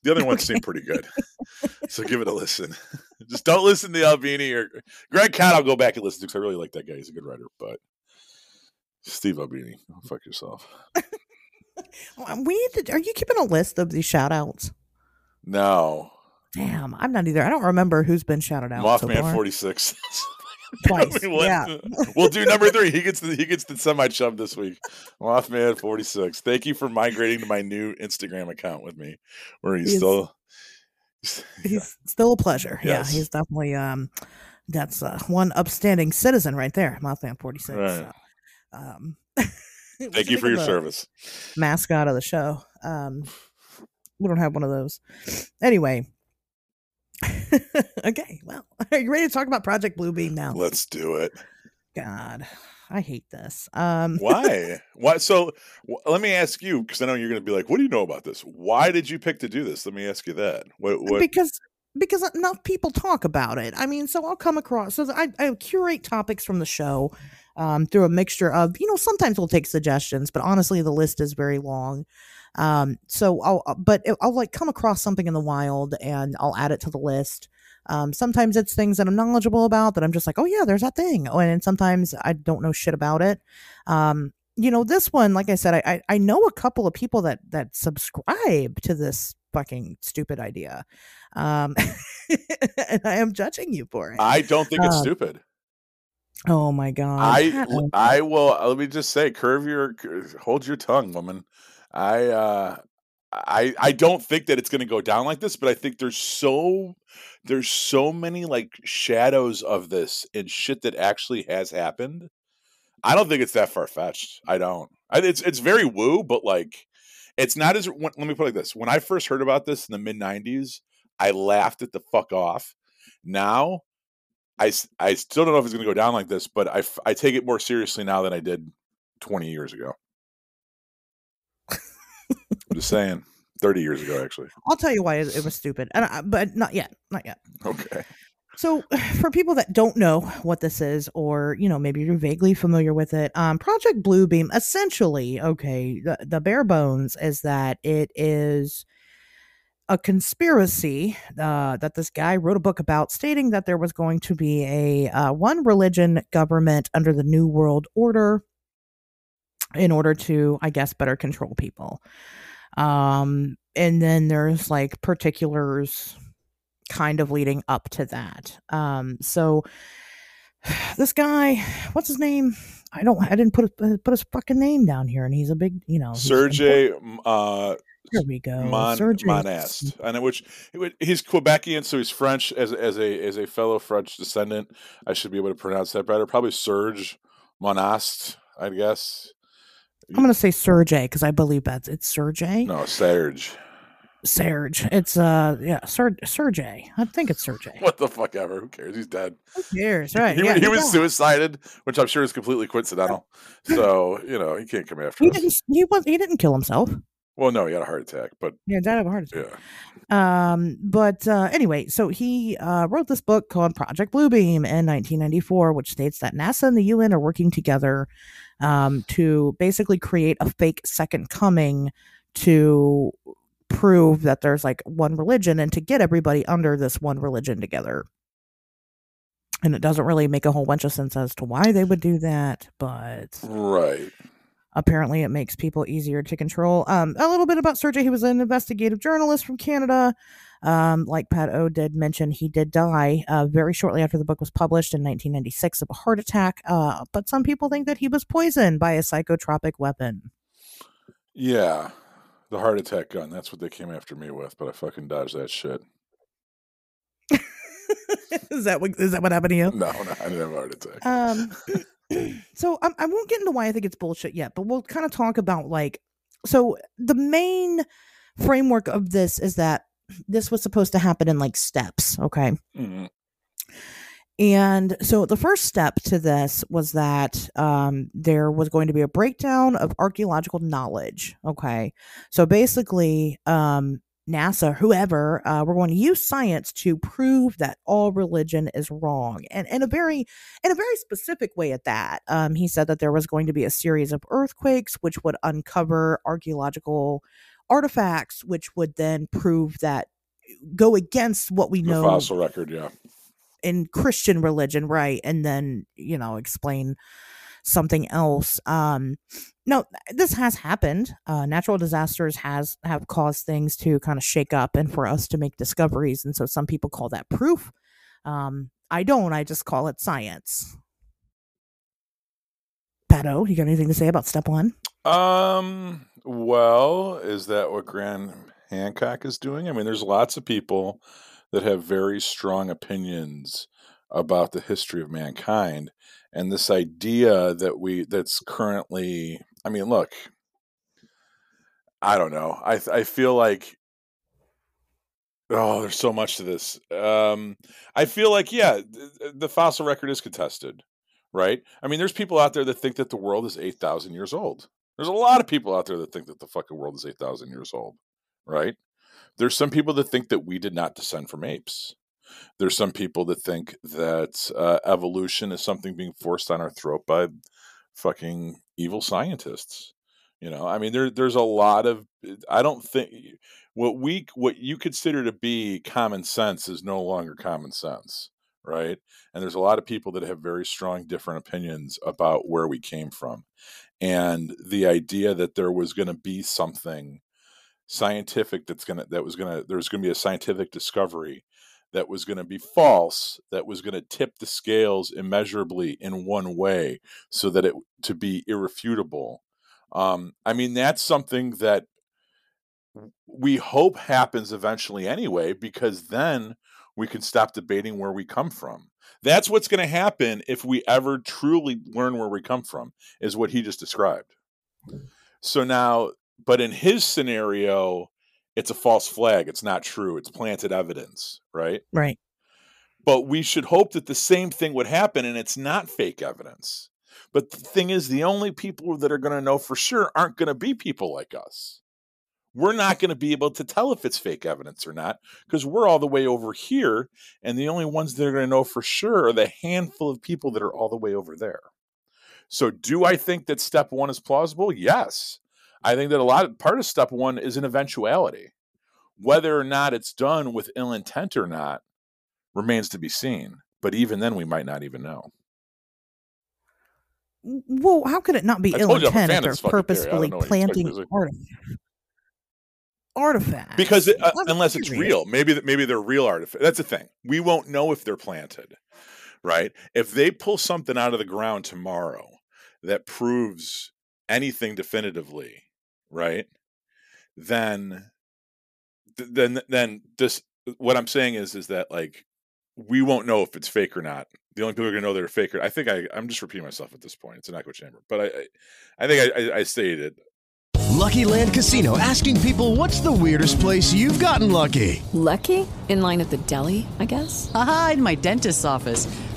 the other ones seem pretty good. so give it a listen. Just don't listen to Albini or Greg Kot. I'll go back and listen to because I really like that guy. He's a good writer. But Steve Albini, fuck yourself. We need to. Are you keeping a list of these shout outs? No. Damn, I'm not either. I don't remember who's been shouted out. Mothman so 46. Twice. I mean, yeah. we'll do number three. He gets the he gets the semi chub this week. Mothman 46. Thank you for migrating to my new Instagram account with me. Where he's, he's still he's still a pleasure. Yes. Yeah, he's definitely um that's uh, one upstanding citizen right there, Mothman 46. Right. So, um Thank you for your service. Mascot of the show. Um we don't have one of those. Anyway, okay, well, are you ready to talk about Project Blue Bluebeam now? Let's do it. God, I hate this. Um, Why? Why? So w- let me ask you, because I know you're going to be like, "What do you know about this? Why did you pick to do this?" Let me ask you that. What? what... Because because enough people talk about it. I mean, so I'll come across. So I, I curate topics from the show um, through a mixture of, you know, sometimes we'll take suggestions, but honestly, the list is very long. Um, so I'll, uh, but I'll like come across something in the wild and I'll add it to the list. Um, sometimes it's things that I'm knowledgeable about that I'm just like, oh yeah, there's that thing. Oh, and sometimes I don't know shit about it. Um, you know, this one, like I said, I, I, I know a couple of people that that subscribe to this fucking stupid idea. Um, and I am judging you for it. I don't think it's um, stupid. Oh my god! I I will. Let me just say, curve your, hold your tongue, woman. I uh I I don't think that it's going to go down like this, but I think there's so there's so many like shadows of this and shit that actually has happened. I don't think it's that far fetched. I don't. I, it's it's very woo, but like it's not as. Let me put it like this: when I first heard about this in the mid '90s, I laughed at the fuck off. Now, I I still don't know if it's going to go down like this, but I I take it more seriously now than I did 20 years ago. I'm just saying. 30 years ago, actually. I'll tell you why it, was stupid, and I, but not yet, not yet. Okay. So, for people that don't know what this is, or you know, maybe you're vaguely familiar with it, um, Project Bluebeam, essentially, okay, the, the bare bones is that it is a conspiracy uh, that this guy wrote a book about, stating that there was going to be a uh, one religion government under the New World Order in order to, I guess, better control people. Um, and then there's like particulars kind of leading up to that. Um, so this guy, what's his name? I don't. I didn't put a, put his fucking name down here, and he's a big, you know, Sergey. Uh, here we go. Mon, Monast, and which he's Quebecian, so he's French. As as a as a fellow French descendant, I should be able to pronounce that better. Probably Serge Monast, I guess. I'm going to say Sergey because I believe that's it's Sergey. No, Serge. Serge. It's uh yeah, Ser- Sergey. I think it's Sergey. What the fuck ever? Who cares? He's dead. Who cares? Right. he, yeah, he was suicided, which I'm sure is completely coincidental. So, you know, he can't come after he us. Didn't, he was he didn't kill himself. Well, no, he had a heart attack, but yeah, died of a heart attack. Yeah. Um, but uh, anyway, so he uh, wrote this book called Project Bluebeam in 1994, which states that NASA and the UN are working together um, to basically create a fake second coming to prove that there's like one religion and to get everybody under this one religion together. And it doesn't really make a whole bunch of sense as to why they would do that, but right. Apparently, it makes people easier to control. Um, a little bit about Sergey. He was an investigative journalist from Canada. Um, like Pat O did mention, he did die uh, very shortly after the book was published in 1996 of a heart attack. Uh, but some people think that he was poisoned by a psychotropic weapon. Yeah, the heart attack gun. That's what they came after me with, but I fucking dodged that shit. is that what is that what happened to you? No, no, I didn't have a heart attack. Um, so I, I won't get into why I think it's bullshit yet, but we'll kind of talk about like so the main framework of this is that this was supposed to happen in like steps, okay? Mhm. And so the first step to this was that um, there was going to be a breakdown of archaeological knowledge. Okay. So basically, um, NASA, whoever, uh, we're going to use science to prove that all religion is wrong, and in a very, in a very specific way. At that, um, he said that there was going to be a series of earthquakes, which would uncover archaeological artifacts, which would then prove that go against what we The know fossil record, yeah. In Christian religion, right? And then, you know, explain something else. Um no, this has happened. Uh natural disasters has have caused things to kind of shake up and for us to make discoveries. And so some people call that proof. Um I don't, I just call it science. Pat O, you got anything to say about step one? Um, well, is that what Graham Hancock is doing? I mean, there's lots of people that have very strong opinions about the history of mankind and this idea that we that's currently I mean, look, I don't know. I I feel like oh, there's so much to this. Um I feel like yeah, th- the fossil record is contested, right? I mean, there's people out there that think that the world is 8,000 years old. There's a lot of people out there that think that the fucking world is 8,000 years old, right? There's some people that think that we did not descend from apes. There's some people that think that uh, evolution is something being forced on our throat by fucking evil scientists. You know, I mean, there there's a lot of. I don't think what we what you consider to be common sense is no longer common sense, right? And there's a lot of people that have very strong different opinions about where we came from, and the idea that there was going to be something scientific that's gonna that was gonna there's gonna be a scientific discovery that was going to be false that was going to tip the scales immeasurably in one way so that it to be irrefutable. Um, i mean that's something that we hope happens eventually anyway because then we can stop debating where we come from. That's what's going to happen if we ever truly learn where we come from is what he just described. So now but in his scenario it's a false flag it's not true it's planted evidence right? Right. but we should hope that the same thing would happen and it's not fake evidence. But the thing is the only people that are going to know for sure aren't going to be people like us. We're not going to be able to tell if it's fake evidence or not because we're all the way over here and the only ones that are going to know for sure are the handful of people that are all the way over there. So do i think that step one is plausible? Yes i think that a lot of part of step one is an eventuality. Whether or not it's done with ill intent or not remains to be seen but even then we might not even know. Well, how could it not be I ill told you I'm a intent if they're this fucking theory. I purposefully don't know what you expect planting artifacts? because it, uh, unless it's real maybe maybe they're real artifacts that's the thing. We won't know if they're planted right? If they pull something out of the ground tomorrow that proves anything definitively right then then then this what i'm saying is is that like we won't know if it's fake or not the only people who are going to know they're fake are, i think I, i'm just repeating myself at this point it's an echo chamber but i i, I think I, I, I stated Lucky Land Casino asking people what's the weirdest place you've gotten lucky? Lucky? In line at the deli, I guess? Aha, in my dentist's office.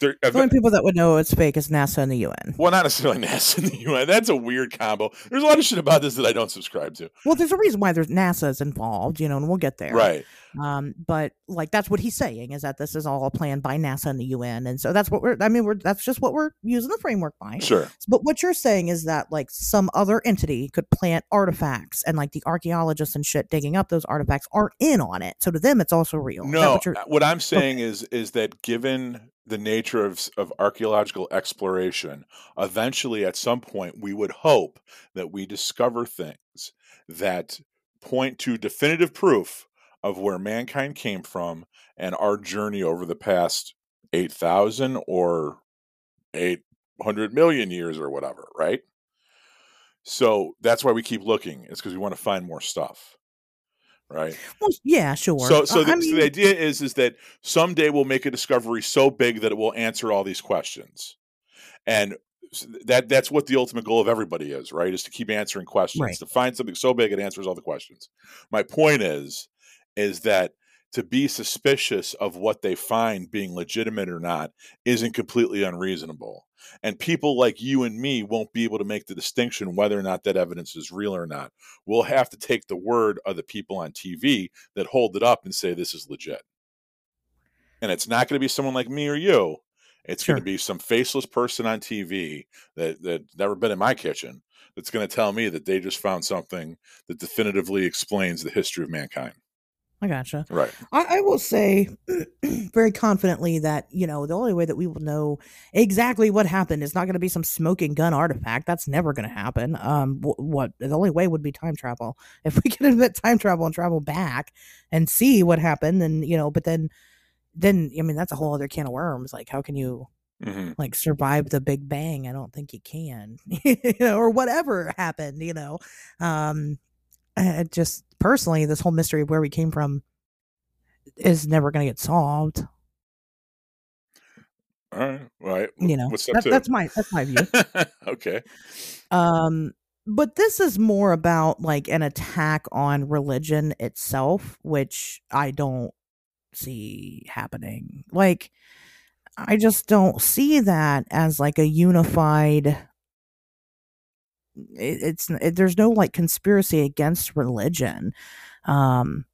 There, The only people that would know it's fake is NASA and the UN. well, not necessarily NASA and the UN. That's a weird combo. There's a lot of shit about this that I don't subscribe to. Well, there's a reason why there's NASA's involved, you know, and we'll get there. Right. Um, but like that's what he's saying is that this is all planned by NASA and the UN, and so that's what we're. I mean, we're that's just what we're using the framework by. Sure. But what you're saying is that like some other entity could plant artifacts, and like the archaeologists and shit digging up those artifacts aren't in on it. So to them, it's also real. No, what uh, what I'm saying is is that given the nature of of archaeological exploration, eventually at some point we would hope that we discover things that point to definitive proof of where mankind came from and our journey over the past 8,000 or 800 million years or whatever, right? So that's why we keep looking. It's because we want to find more stuff. Right. well, yeah, sure. So, so, Uh, the, I so the idea is is that someday we'll make a discovery so big that it will answer all these questions, and that that's what the ultimate goal of everybody is, right? Is to keep answering questions, Right. to find something so big it answers all the questions. My point is, is that to be suspicious of what they find being legitimate or not isn't completely unreasonable. And people like you and me won't be able to make the distinction whether or not that evidence is real or not. We'll have to take the word of the people on TV that hold it up and say this is legit. And it's not going to be someone like me or you. It's going to be some faceless person on TV that that never been in my kitchen that's going to tell me that they just found something that definitively explains the history of mankind. I gotcha. Right. I, I will say very confidently that you know the only way that we will know exactly what happened is not going to be some smoking gun artifact. That's never going to happen. Um, wh- what the only way would be time travel. If we can invent time travel and travel back and see what happened, then you know. But then, then I mean that's a whole other can of worms. Like how can you hmm like survive the Big Bang? I don't think you can, you know, or whatever happened. You know, um, uh, just personally, this whole mystery of where we came from is never going to get solved. All right. Right. You know, that, that's my that's my view. okay. um, but this is more about like an attack on religion itself, which I don't see happening. Like, I just don't see that as like a unified. It, it's it, there's no like conspiracy against religion. Um,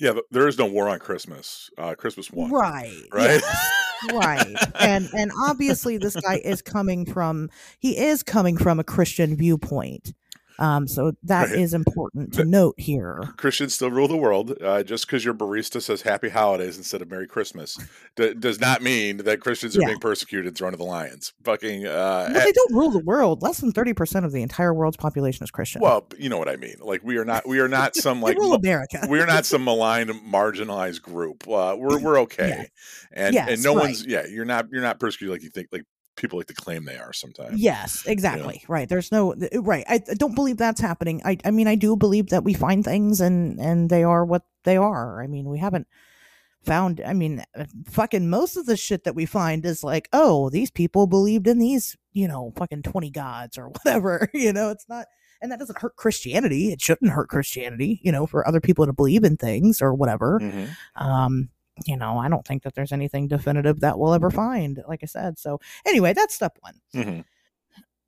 Yeah, but there is no war on Christmas. Uh, Christmas won. Right. Right. yes, right. And and obviously this guy is coming from he is coming from a Christian viewpoint. Um so that Right. is important to note here. Christians still rule the world. Uh, just because your barista says Happy Holidays instead of Merry Christmas d- does not mean that Christians are Yeah. being persecuted and thrown to the lions. Fucking. Uh, But they don't rule the world. Less than 30% of the entire world's population is Christian. well, you know what I mean. Like we are not. We are not some like. rule America. we are not some maligned, marginalized group. Uh, we're we're okay, and and Yes, no right. one's. Yeah, you're not. You're not persecuted like you think. Like people like to claim they are sometimes. Yes, exactly. Right. There's no right. I, I don't believe that's happening. I I mean I do believe that we find things and and they are what they are. I mean, we haven't found I mean uh, fucking most of the shit that we find is like, "Oh, these people believed in these, you know, fucking 20 gods or whatever." You know, it's not and that doesn't hurt Christianity. It shouldn't hurt Christianity, you know, for other people to believe in things or whatever. Mhm. Um you know, I don't think that there's anything definitive that we'll ever find, like I said. So, anyway, that's step 1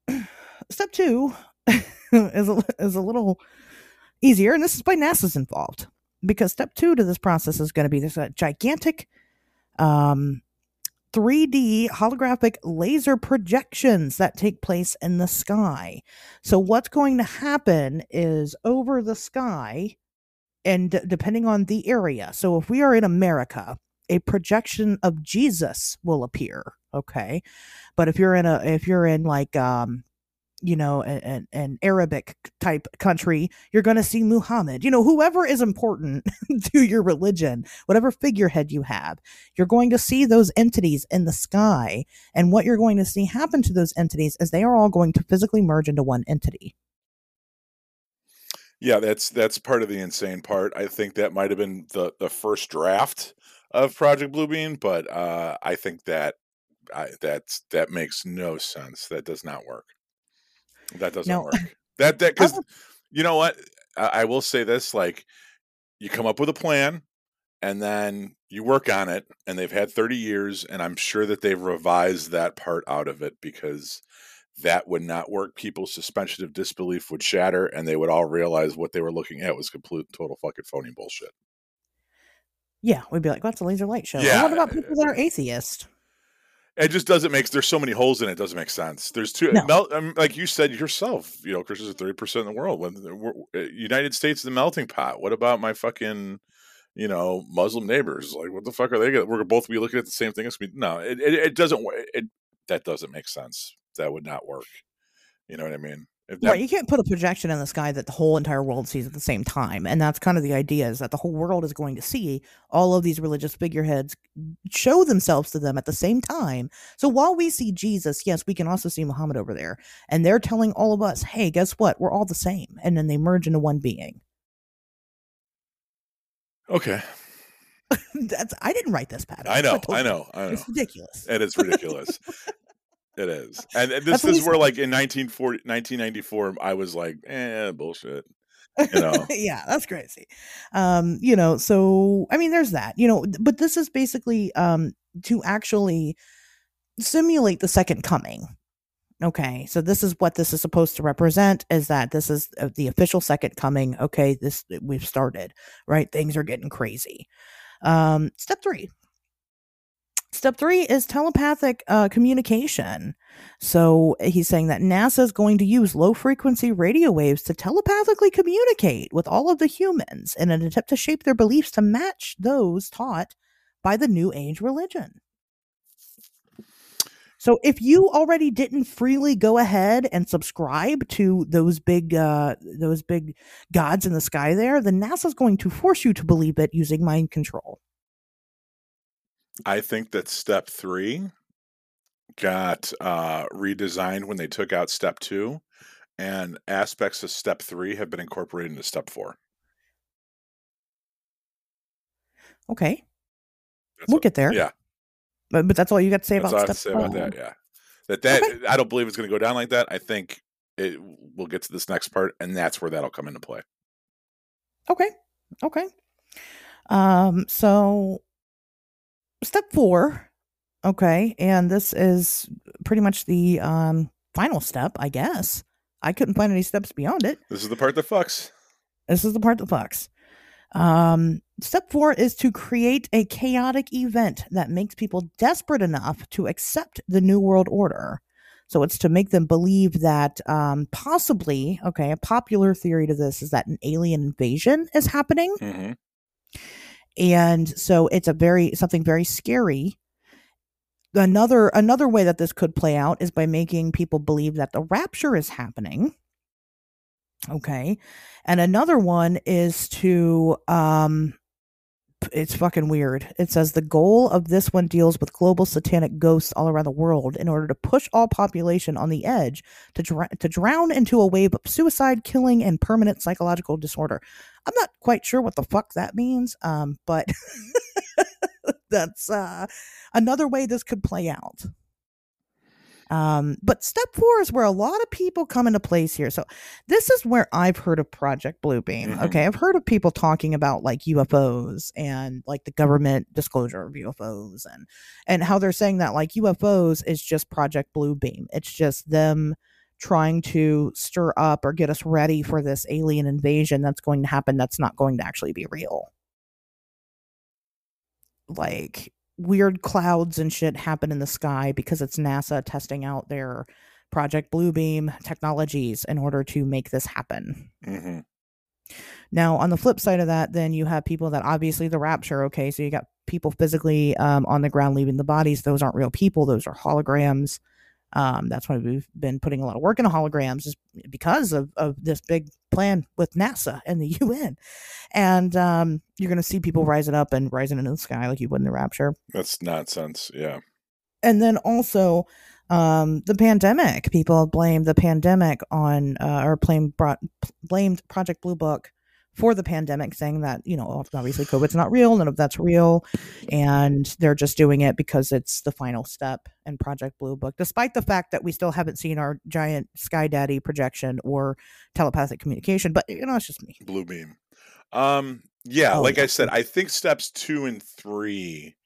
Mhm. step two is a, is a little easier, and this is why NASA's involved because step two to this process is going to be there's a gigantic um, 3D holographic laser projections that take place in the sky. So, what's going to happen is over the sky, and depending on the area. So, if we are in America, a projection of Jesus will appear. Okay, but if you're in a if you're in like um you know an, an arabic type country you're going to see muhammad you know whoever is important to your religion whatever figurehead you have you're going to see those entities in the sky and what you're going to see happen to those entities is they are all going to physically merge into one entity Yeah, that's that's part of the insane part. I think that might have been the the first draft of Project Bluebeam, but uh, I think that I, that's that makes no sense. That does not work. That doesn't No. work. That that because you know what I, I will say this: like you come up with a plan, and then you work on it, and they've had 30 years, and I'm sure that they've revised that part out of it because that would not work. People's suspension of disbelief would shatter, and they would all realize what they were looking at was complete, total fucking phony bullshit. Yeah, we'd be like, "What's a laser light show?" Yeah. And what about people that are atheist? It just doesn't make. There's so many holes in it. it doesn't make sense. There's two. No. Mel, um, like you said yourself, you know, Christians are thirty percent of the world. When the we're- uh, United States is the melting pot. What about my fucking, you know, Muslim neighbors? Like, what the fuck are they? Gonna, we're both be looking at the same thing as me. No, it, it, it doesn't. It that doesn't make sense. That would not work. You know what I mean? If that, right, you can't put a projection in the sky that the whole entire world sees at the same time, and that's kind of the idea: is that the whole world is going to see all of these religious figureheads show themselves to them at the same time. So while we see Jesus, yes, we can also see Muhammad over there, and they're telling all of us, "Hey, guess what? We're all the same," and then they merge into one being. okay, That's I didn't write this pattern. I know, told I know, I know. It's ridiculous. It is ridiculous. it is. And this is where, like, in 1940, 1994, I was like, eh, bullshit. You know, yeah, that's crazy. Um, you know, so I mean there's that, you know, but this is basically um to actually simulate the second coming. Okay, so this is what this is supposed to represent is that this is uh, the official second coming. Okay, this we've started, right? Things are getting crazy. Um, step 3. Step 3 is telepathic uh, communication. So he's saying that NASA is going to use low frequency radio waves to telepathically communicate with all of the humans in an attempt to shape their beliefs to match those taught by the new age religion. So if you already didn't freely go ahead and subscribe to those big uh those big gods in the sky there, then NASA's going to force you to believe it using mind control. I think that step three got uh, redesigned when they took out step two, and aspects of step three have been incorporated into step four. Okay. That's we'll get there. Yeah, But, but that's all you got to say that's about all I have step to say about that. Yeah, that that I don't believe it's going to go down like that. I think it. We'll get to this next part, and that's where that'll come into play. Okay. Okay. Um, so step four. Okay. And this is pretty much the um final step, I guess. I couldn't find any steps beyond it. This is the part that fucks. This is the part that fucks. Um, step four is to create a chaotic event that makes people desperate enough to accept the New World Order. So it's to make them believe that um, possibly, okay, a popular theory to this is that an alien invasion is happening. hmm And so it's a very something very scary. Another another way that this could play out is by making people believe that the rapture is happening. Okay. And another one is to um it's fucking weird. It says the goal of this one deals with global satanic ghosts all around the world in order to push all population on the edge to dr- to drown into a wave of suicide, killing, and permanent psychological disorder. I'm not quite sure what the fuck that means, um, but that's uh, another way this could play out. Um, but step four is where a lot of people come into place here. So this is where I've heard of Project Bluebeam. Mhm. Okay, I've heard of people talking about like UFOs and like the government disclosure of UFOs and and how they're saying that like UFOs is just Project Bluebeam. It's just them trying to stir up or get us ready for this alien invasion that's going to happen that's not going to actually be real. Like weird clouds and shit happen in the sky because it's NASA testing out their Project Bluebeam technologies in order to make this happen. hmm Now, on the flip side of that, then you have people that obviously the rapture, okay, so you got people physically um, on the ground leaving the bodies. Those aren't real people, those are holograms. Um, that's why we've been putting a lot of work into holograms, is because of, of this big plan with NASA and the UN. And um, you're going to see people rising up and rising into the sky like you would in the rapture. That's nonsense. Yeah. and then also um the pandemic people blame the pandemic on uh, or blame brought blamed project blue book for the pandemic saying that you know obviously covid's not real none of that's real and they're just doing it because it's the final step in project blue book despite the fact that we still haven't seen our giant sky daddy projection or telepathic communication but you know it's just me Blue beam. Um, Yeah, Oh, like yeah. I said, I think steps two and three,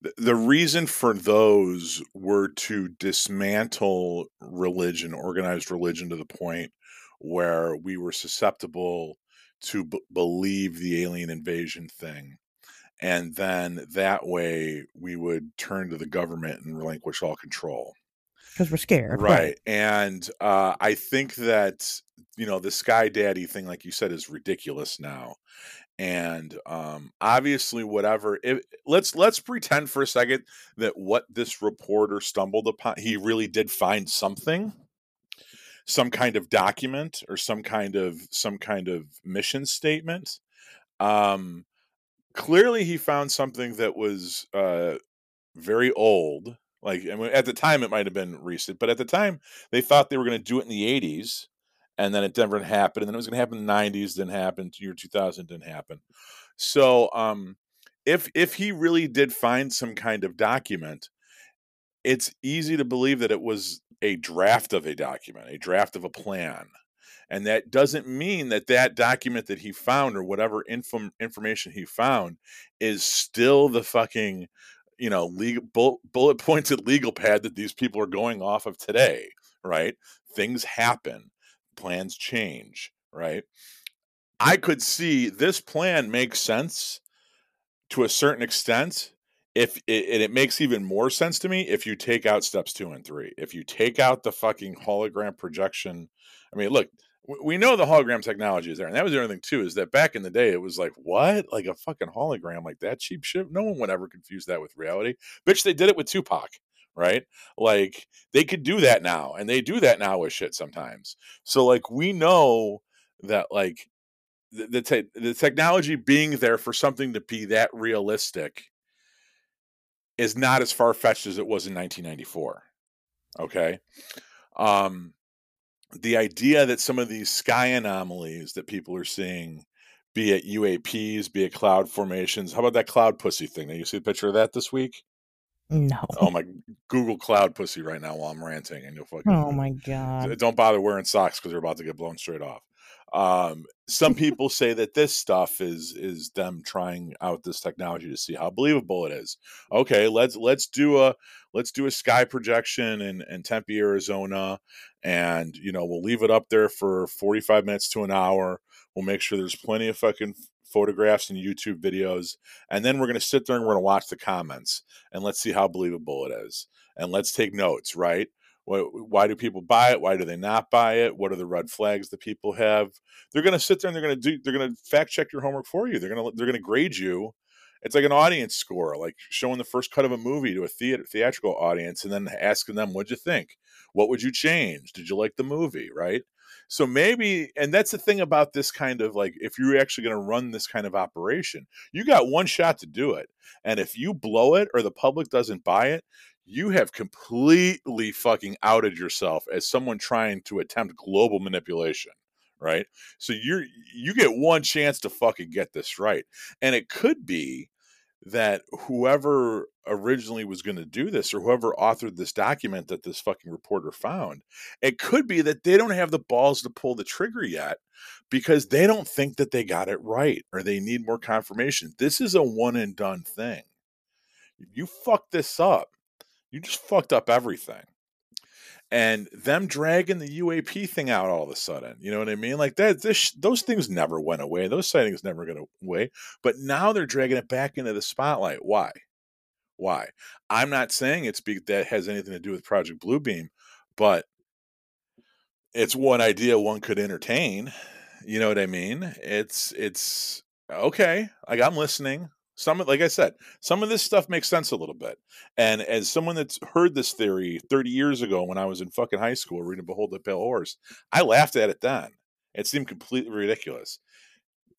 the, the reason for those were to dismantle religion, organized religion, to the point where we were susceptible to b- believe the alien invasion thing. And then that way we would turn to the government and relinquish all control. because we're scared. Right. And uh, I think that, you know, the Sky Daddy thing, like you said, is ridiculous now. And um, obviously, whatever. If, let's let's pretend for a second that what this reporter stumbled upon, he really did find something, some kind of document or some kind of some kind of mission statement. Um, clearly, he found something that was uh, very old. Like I mean, at the time, it might have been recent, but at the time, they thought they were going to do it in the '80s, and then it never happened. And then it was going to happen in the '90s, didn't happen. Year 2000 didn't happen. So, um, if if he really did find some kind of document, it's easy to believe that it was a draft of a document, a draft of a plan. And that doesn't mean that that document that he found or whatever info, information he found is still the fucking, you know, legal, bullet, bullet pointed legal pad that these people are going off of today, right? Things happen, plans change, right? I could see this plan makes sense to a certain extent if it, and it makes even more sense to me if you take out steps two and three if you take out the fucking hologram projection. I mean look we know the hologram technology is there and that was the other thing too is that back in the day it was like what? Like a fucking hologram? Like that cheap shit? No one would ever confuse that with reality. Bitch they did it with tupac right? Like they could do that now and they do that now with shit sometimes. So like we know that like the the, te- the technology being there for something to be that realistic is not as far fetched as it was in 1994. Okay. Um, the idea that some of these sky anomalies that people are seeing, be it UAPs, be it cloud formations, how about that cloud pussy thing? Did you see a picture of that this week? No. Oh my Google cloud pussy right now while I'm ranting, and you'll fucking Oh my god. don't bother wearing socks because they're about to get blown straight off. Um, some people say that this stuff is is them trying out this technology to see how believable it is. Okay, let's let's do a let's do a sky projection in, in Tempe, Arizona, and you know we'll leave it up there for 45 minutes to an hour. We'll make sure there's plenty of fucking photographs and YouTube videos, and then we're gonna sit there and we're gonna watch the comments and let's see how believable it is, and let's take notes, right? Why, why do people buy it? Why do they not buy it? What are the red flags that people have? They're going to sit there and they're going to do. They're going to fact check your homework for you. They're going to they're going to grade you. It's like an audience score, like showing the first cut of a movie to a theater, theatrical audience, and then asking them, "What'd you think? What would you change? Did you like the movie?" Right. So maybe, and that's the thing about this kind of like, if you're actually going to run this kind of operation, you got one shot to do it, and if you blow it or the public doesn't buy it, you have completely fucking outed yourself as someone trying to attempt global manipulation right? So you're you get one chance to fucking get this right. And it could be that whoever originally was going to do this or whoever authored this document that this fucking reporter found it could be that they don't have the balls to pull the trigger yet because they don't think that they got it right or they need more confirmation. This is a one and done thing. You fuck this up you just fucked up everything. And them dragging the UAP thing out all of a sudden, you know what I mean? Like that, this, those things never went away. Those sightings never went away. But now they're dragging it back into the spotlight. Why? Why? I'm not saying it's be, that has anything to do with Project Bluebeam, but it's one idea one could entertain. You know what I mean? It's it's okay. Like I'm listening. Some like I said, some of this stuff makes sense a little bit. And as someone that's heard this theory 30 years ago when I was in fucking high school reading Behold the Pale Horse, I laughed at it then. It seemed completely ridiculous.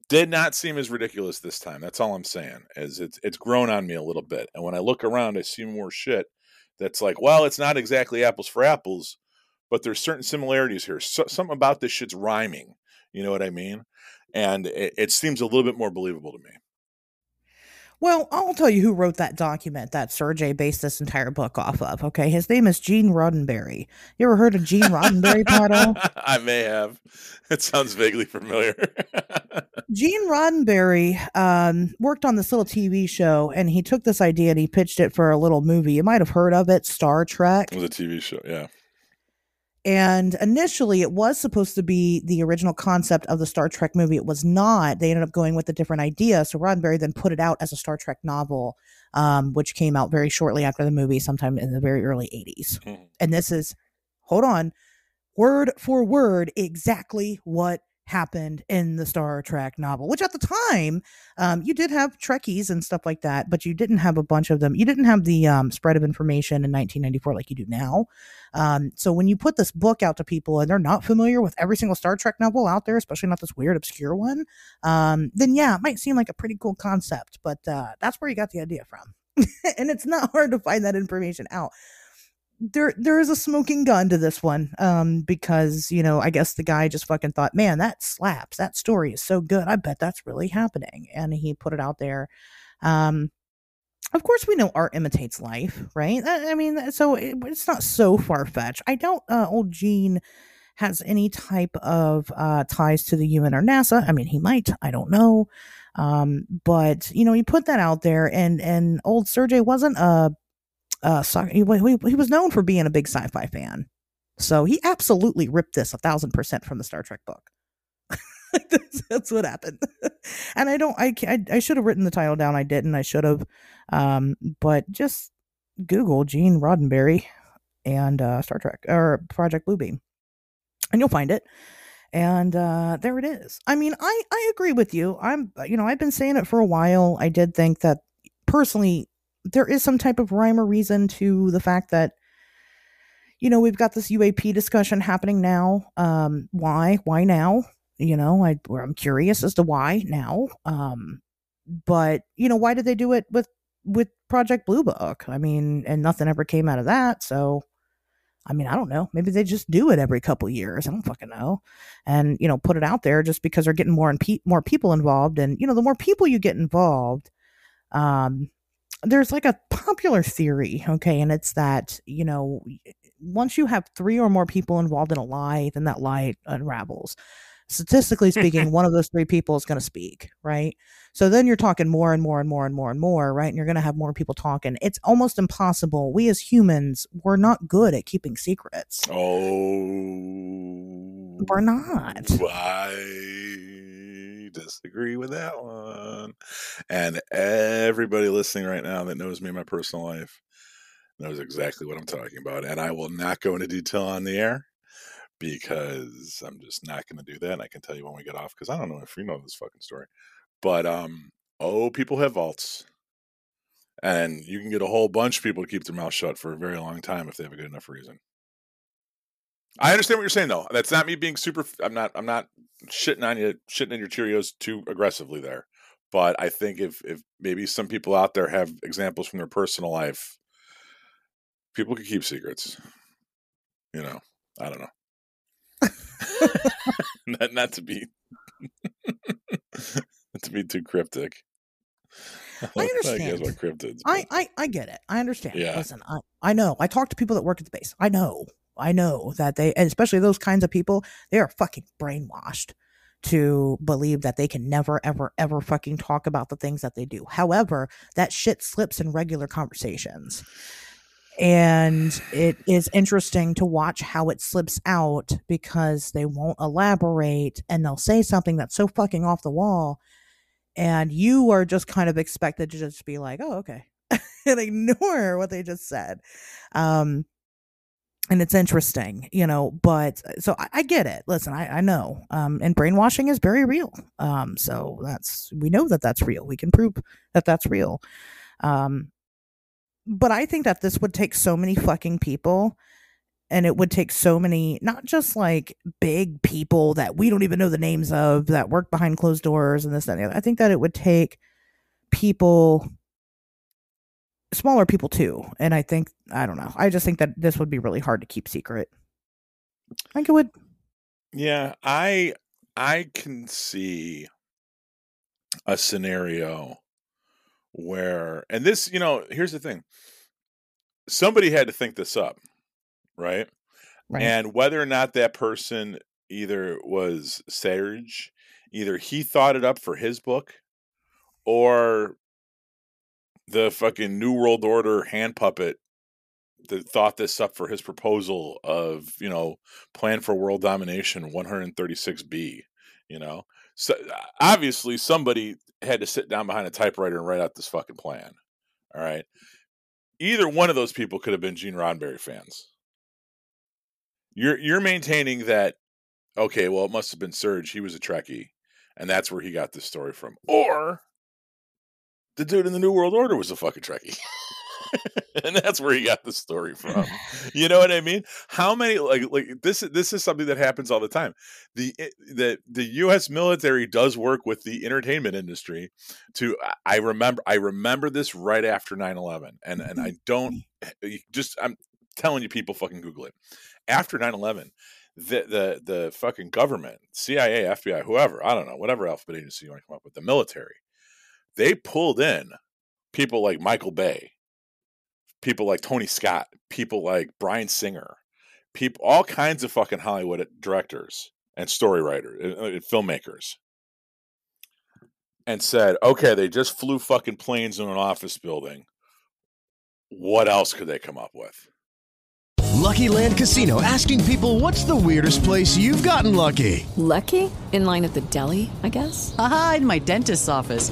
Did not seem as ridiculous this time. That's all I'm saying. As it's it's grown on me a little bit. And when I look around, I see more shit that's like, well, it's not exactly apples for apples, but there's certain similarities here. So, something about this shit's rhyming. You know what I mean? And it, it seems a little bit more believable to me. Well, I'll tell you who wrote that document that Sergey based this entire book off of. Okay, his name is Gene Roddenberry. You ever heard of Gene Roddenberry, Pat O? I may have. It sounds vaguely familiar. Gene Roddenberry um, worked on this little TV show, and he took this idea and he pitched it for a little movie. You might have heard of it, Star Trek. It was a TV show, yeah. And initially, it was supposed to be the original concept of the Star Trek movie. It was not. They ended up going with a different idea. So Roddenberry then put it out as a Star Trek novel, um, which came out very shortly after the movie, sometime in the very early 80s. Mhm. And this is, hold on, word for word, exactly what happened in the Star Trek novel, which at the time, um, you did have Trekkies and stuff like that, but you didn't have a bunch of them. You didn't have the um, spread of information in 1994 like you do now. Um, so when you put this book out to people and they're not familiar with every single Star Trek novel out there, especially not this weird, obscure one, um, then yeah, it might seem like a pretty cool concept, but uh, that's where you got the idea from. and it's not hard to find that information out there there is a smoking gun to this one um because you know i guess the guy just fucking thought man that slaps. That story is so good. I bet that's really happening. And he put it out there. Um of course we know art imitates life right? I mean so it, it's not so far-fetched. I doubt uh, old gene has any type of uh ties to the un or nasa. I mean he might. I don't know. Um but you know he put that out there and and old sergey wasn't a uh, he, he, he was known for being a big sci-fi fan, so he absolutely ripped this a thousand percent from the Star Trek book. that's, that's what happened, and I don't. I I, I should have written the title down. I didn't. I should have. Um, but just Google Gene Roddenberry and uh, Star Trek or Project Blue Beam, and you'll find it. And uh, there it is. I mean, I I agree with you. I'm you know I've been saying it for a while. I did think that personally there is some type of rhyme or reason to the fact that you know we've got this UAP discussion happening now. Um, why? Why now? You know, I I'm curious as to why now. Um, but you know, why did they do it with with Project Blue Book? I mean, and nothing ever came out of that. So, I mean, I don't know. Maybe they just do it every couple years. I don't fucking know. And you know, put it out there just because they're getting more and pe- more people involved. And you know, the more people you get involved, um, there's like a popular theory, okay, and it's that, you know, once you have three or more people involved in a lie, then that lie unravels. Statistically speaking, one of those three people is going to speak, right? So then you're talking more and more and more and more and more, right? And you're going to have more people talking. It's almost impossible. We as humans, we're not good at keeping secrets. Oh, We're not. I disagree with that one. And everybody listening right now that knows me in my personal life knows exactly what I'm talking about. And I will not go into detail on the air because I'm just not going to do that. And I can tell you when we get off because I don't know if you know this fucking story. But um, oh, people have vaults. And you can get a whole bunch of people to keep their mouth shut for a very long time if they have a good enough reason. I understand what you're saying though. That's not me being super I'm not I'm not shitting on you shitting in your Cheerios too aggressively there. But I think if if maybe some people out there have examples from their personal life, people could keep secrets. You know, I don't know. not not to be not to be too cryptic. I guess understand. what cryptids. I, I I get it. I understand. Yeah. Listen, I, I know. I talk to people that work at the base. I know. I know that they, and especially those kinds of people, they are fucking brainwashed to believe that they can never, ever, ever fucking talk about the things that they do. However, that shit slips in regular conversations. And it is interesting to watch how it slips out because they won't elaborate and they'll say something that's so fucking off the wall. And you are just kind of expected to just be like, oh, okay. and ignore what they just said. Um, and it's interesting, you know, but so I, I get it. Listen, I, I know. Um, and brainwashing is very real. Um, so that's, we know that that's real. We can prove that that's real. Um, but I think that this would take so many fucking people and it would take so many not just like big people that we don't even know the names of that work behind closed doors and this and the other. I think that it would take people smaller people too. And I think I don't know. I just think that this would be really hard to keep secret. I think it would Yeah, I I can see a scenario where and this, you know, here's the thing. Somebody had to think this up, right? Right. And whether or not that person either was Serge, either he thought it up for his book or the fucking New World Order hand puppet that thought this up for his proposal of, you know, plan for world domination 136B, you know. So uh, obviously somebody had to sit down behind a typewriter and write out this fucking plan. All right. Either one of those people could have been Gene Roddenberry fans. You're you're maintaining that okay, well it must have been Serge, he was a Trekkie, and that's where he got this story from. Or the dude in the New World Order was a fucking Trekkie. and that's where he got the story from. You know what I mean? How many like like this this is something that happens all the time. The eh, the the US military does work with the entertainment industry to I remember I remember this right after 9/11 and and I don't eh, just I'm telling you people fucking google it. After 9/11 the the the fucking government, CIA, FBI, whoever, I don't know, whatever alphabet agency you want to come up with, the military, they pulled in people like Michael Bay, people like Tony Scott, people like Bryan Singer, people, all kinds of fucking Hollywood directors and story writers and, uh, and filmmakers, and said, okay, they just flew fucking planes in an office building. What else could they come up with? Lucky Land Casino asking people what's the weirdest place you've gotten lucky? Lucky? In line at the deli, I guess? Aha, in my dentist's office.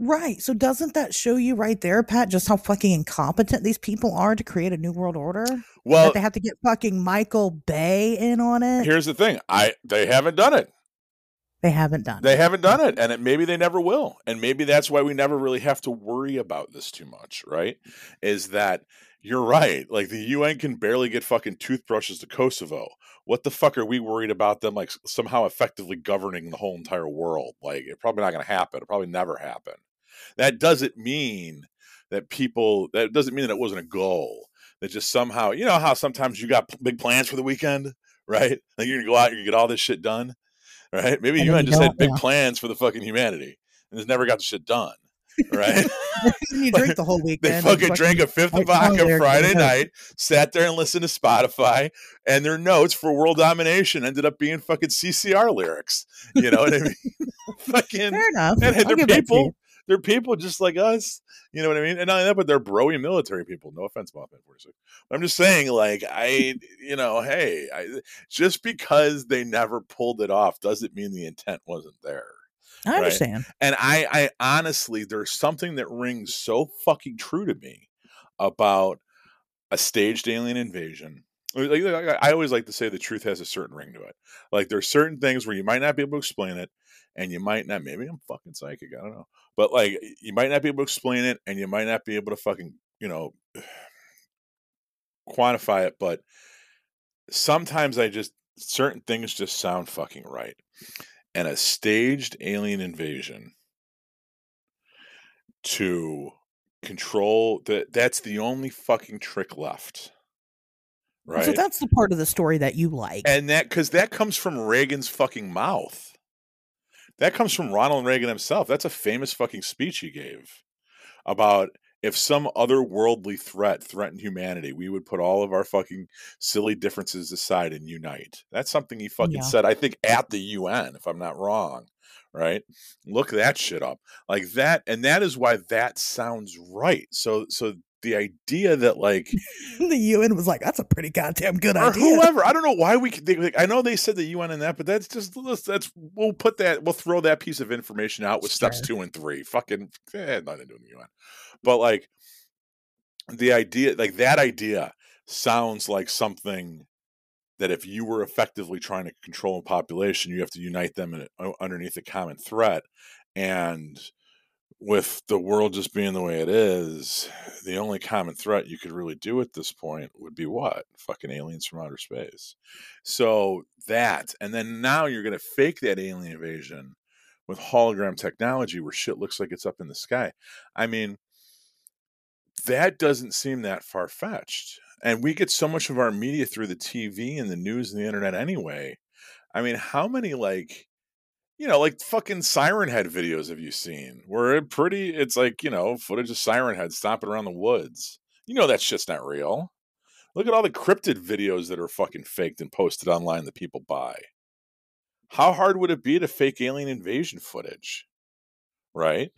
Right. So doesn't that show you right there, Pat, just how fucking incompetent these people are to create a new world order? Well, that they have to get fucking Michael Bay in on it. Here's the thing: I they haven't done it. They haven't done. They haven't done it, and it, maybe they never will, and maybe that's why we never really have to worry about this too much. Right? Is that you're right? Like the UN can barely get fucking toothbrushes to Kosovo. What the fuck are we worried about them like somehow effectively governing the whole entire world? Like it's probably not going to happen. It'll probably never happen. That doesn't mean that people. That doesn't mean that it wasn't a goal. That just somehow, you know, how sometimes you got big plans for the weekend, right? Like you're gonna go out, you're gonna get all this shit done, right? Maybe UN just had big yeah. plans for the fucking humanity and just never got the shit done. Right? you drink the whole weekend. They fucking, fucking drank a fifth of vodka oh, Friday night, sat there and listened to Spotify, and their notes for world domination ended up being fucking CCR lyrics. You know what I mean? fucking Fair enough. And, and they're people they're people just like us. You know what I mean? And not only that, but they're broy military people. No offense, Mothman 46. I'm just mm. saying, like, I, you know, hey, I, just because they never pulled it off doesn't mean the intent wasn't there. I understand. Right? And I, I honestly, there's something that rings so fucking true to me about a staged alien invasion. Like, I always like to say the truth has a certain ring to it. Like there's certain things where you might not be able to explain it, and you might not. Maybe I'm fucking psychic. I don't know, but like you might not be able to explain it, and you might not be able to fucking you know quantify it. But sometimes I just certain things just sound fucking right, and a staged alien invasion to control that that's the only fucking trick left right so that's the part of the story that you like and that because that comes from reagan's fucking mouth that comes from Ronald Reagan himself. That's a famous fucking speech he gave about if some otherworldly threat threatened humanity, we would put all of our fucking silly differences aside and unite. That's something he fucking yeah. said, I think, at the UN, if I'm not wrong. Right? Look that shit up. Like that, and that is why that sounds right. So so the idea that like the UN was like, that's a pretty goddamn good or idea. Whoever, I don't know why we. They, like, I know they said the UN in that, but that's just that's we'll put that we'll throw that piece of information out with sure. steps two and three. Fucking eh, nothing doing the UN, but like the idea, like that idea, sounds like something that if you were effectively trying to control a population, you have to unite them in, underneath a common threat, and with the world just being the way it is, the only common threat you could really do at this point would be what? Fucking aliens from outer space. So that, and then now you're going to fake that alien invasion with hologram technology where shit looks like it's up in the sky. I mean, that doesn't seem that far fetched. And we get so much of our media through the TV and the news and the internet anyway. I mean, how many like you know, like fucking Siren Head videos have you seen? Where it pretty it's like, you know, footage of Siren Head stomping around the woods. You know that shit's not real. Look at all the cryptid videos that are fucking faked and posted online that people buy. How hard would it be to fake alien invasion footage? Right?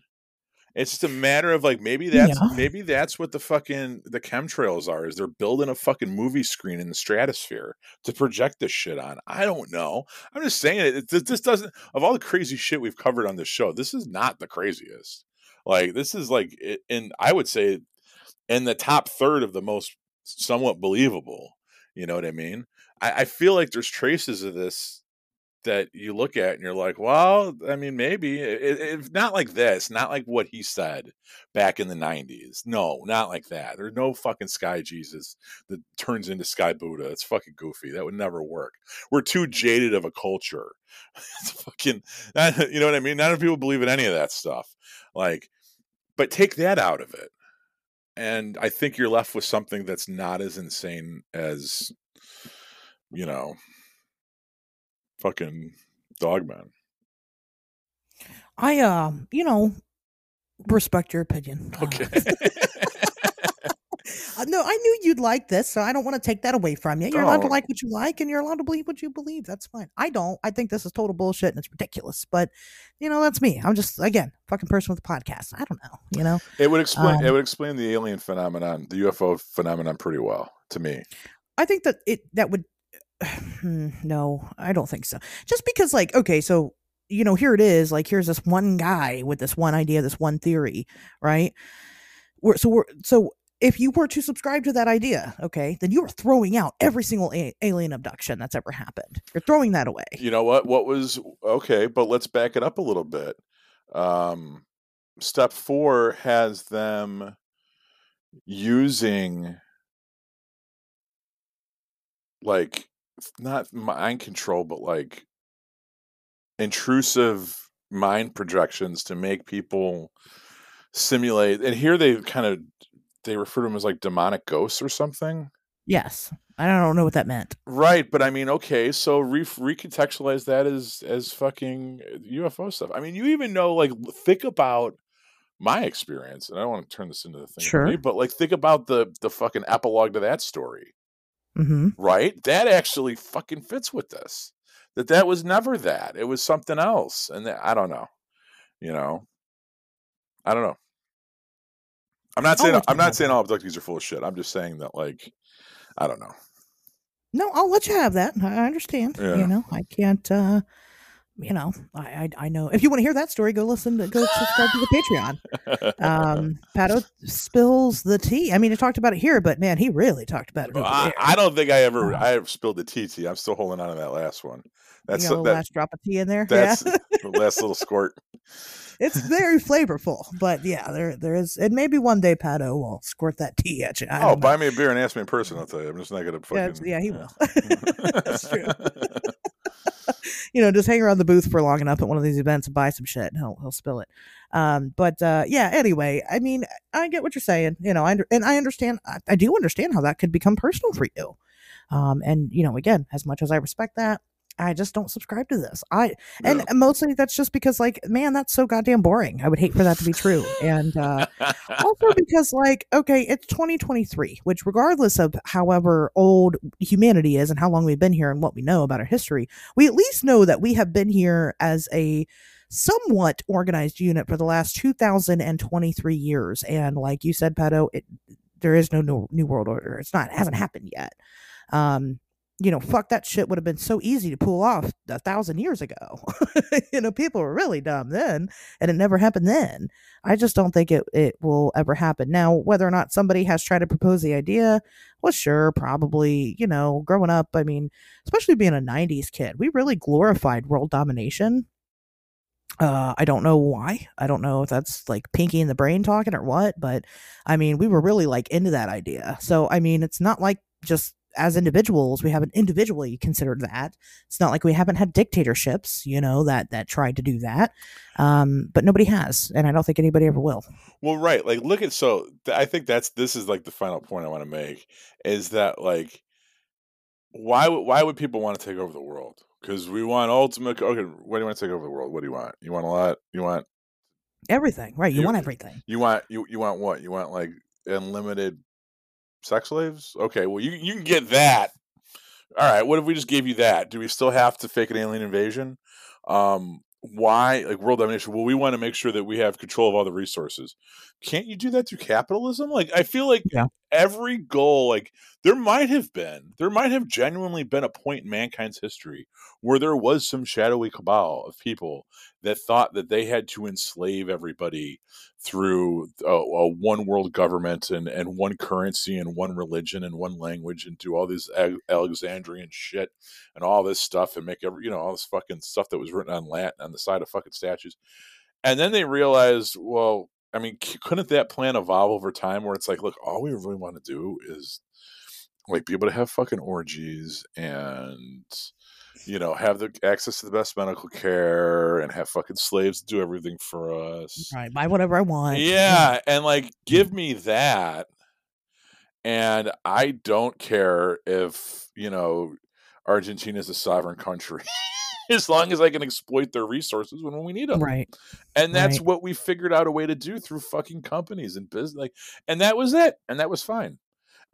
It's just a matter of like maybe that's Yeah. maybe that's what the fucking the chemtrails are is they're building a fucking movie screen in the stratosphere to project this shit on. I don't know. I'm just saying it. This, this doesn't of all the crazy shit we've covered on this show. This is not the craziest. Like this is like in I would say in the top third of the most somewhat believable. You know what I mean? I, I feel like there's traces of this that you look at and you're like, well, I mean, maybe it's not like this, not like what he said back in the 90s. No, not like that. There's no fucking Sky Jesus that turns into Sky Buddha. It's fucking goofy. That would never work. We're too jaded of a culture. it's fucking, you know what I mean? None of people believe in any of that stuff. Like, but take that out of it. And I think you're left with something that's not as insane as, you know, fucking Dogman. I um, you know, respect your opinion. Uh, Okay. uh, no, I knew you'd like this, so I don't want to take that away from you. You're allowed to Oh. like what you like, and you're allowed to believe what you believe. That's fine. I don't. I think this is total bullshit and it's ridiculous. But you know, that's me. I'm just again fucking person with a podcast. I don't know. You know. It would explain Um, it would explain the alien phenomenon, the UFO phenomenon pretty well to me. I think that it that would no, I don't think so. Just because like okay, so you know, here it is, like here's this one guy with this one idea, this one theory, right? We're, so we're so if you were to subscribe to that idea, okay, then you are throwing out every single a- alien abduction that's ever happened. You're throwing that away. You know what? What was okay, but let's back it up a little bit. Um step 4 has them using like not mind control but like intrusive mind projections to make people simulate and here they kind of they refer to them as like demonic ghosts or something Yes, I don't know what that meant. right but i mean okay so re- recontextualize that as as fucking uh, ufo stuff i mean you even know like think about my experience and i don't want to turn this into the thing for me, Sure. but like think about the the fucking epilogue to that story Mm-hmm. right? That actually fucking fits with this. That that was never that. It was something else, and that, I don't know. You know, I don't know. I'm not saying I'm not have saying all abductees are full of shit. I'm just saying that like I don't know. No, I'll let you have that. I I understand. Yeah. You know, I can't. uh You know, I, I I know. If you want to hear that story, go listen to go subscribe to the Patreon. Um, Pat O spills the tea. I mean, he talked about it here, but man, he really talked about it I. I don't think I ever I have spilled the tea. I'm still holding on to that last one. That's a that, last drop of tea in there. that's yeah, the last little squirt. it's very flavorful. But yeah, there there is, and maybe one day Pat O will squirt that tea at you. I Oh, know. buy me a beer and ask me in person. I'll tell you. I'm just not gonna Yeah, fucking. it's- yeah, he will. That's true. you know, just hang around the booth for long enough at one of these events and buy some shit, and he'll he'll spill it. Um, but uh, yeah. Anyway, I mean, I get what you're saying. You know, I and I understand. I, I do understand how that could become personal for you. Um, and you know, again, as much as I respect that, I just don't subscribe to this. I and mostly that's just because, like, man, that's so goddamn boring. I would hate for that to be true. And uh, also because like okay it's 2023 which regardless of however old humanity is and how long we've been here and what we know about our history we at least know that we have been here as a somewhat organized unit for the last 2023 years and like you said Pat O it there is no new, new world order it's not it hasn't happened yet um you know, fuck that shit would have been so easy to pull off a thousand years ago. you know, people were really dumb then, and it never happened then. I just don't think it, it will ever happen. Now, whether or not somebody has tried to propose the idea, well, sure, probably, you know, growing up, I mean, especially being a 90s kid, we really glorified world domination. Uh, I don't know why. I don't know if that's like Pinky in the brain talking or what, but I mean, we were really like into that idea. So, I mean, it's not like just as individuals we haven't individually considered that it's not like we haven't had dictatorships you know that that tried to do that um but nobody has and i don't think anybody ever will Well, right. Like, look at so. th- I think that's this is like the final point I want to make is that like, why would why would people want to take over the world? Because we want ultimate. Okay, what do you want to take over the world? What do you want? You want a lot? You want everything right you, You- want everything you want you you want what? You want like unlimited sex slaves? Okay, well you you can get that. All right, what if we just gave you that? Do we still have to fake an alien invasion? Um, why like world domination? Well, we want to make sure that we have control of all the resources. Can't you do that through capitalism? Like I feel like Yeah. Every goal, like there might have been, there might have genuinely been a point in mankind's history where there was some shadowy cabal of people that thought that they had to enslave everybody through a, a one world government and, and one currency and one religion and one language and do all this Alexandrian shit and all this stuff and make every you know all this fucking stuff that was written on Latin on the side of fucking statues. And then they realized, well, I mean, couldn't that plan evolve over time where it's like, look, all we really want to do is like be able to have fucking orgies and you know have the access to the best medical care and have fucking slaves do everything for us right buy whatever i want yeah, and like give mm. me that. And I don't care if, you know, Argentina is a sovereign country. as long as I can exploit their resources when we need them. right And that's Right. what we figured out a way to do through fucking companies and business. Like, and that was it. And that was fine.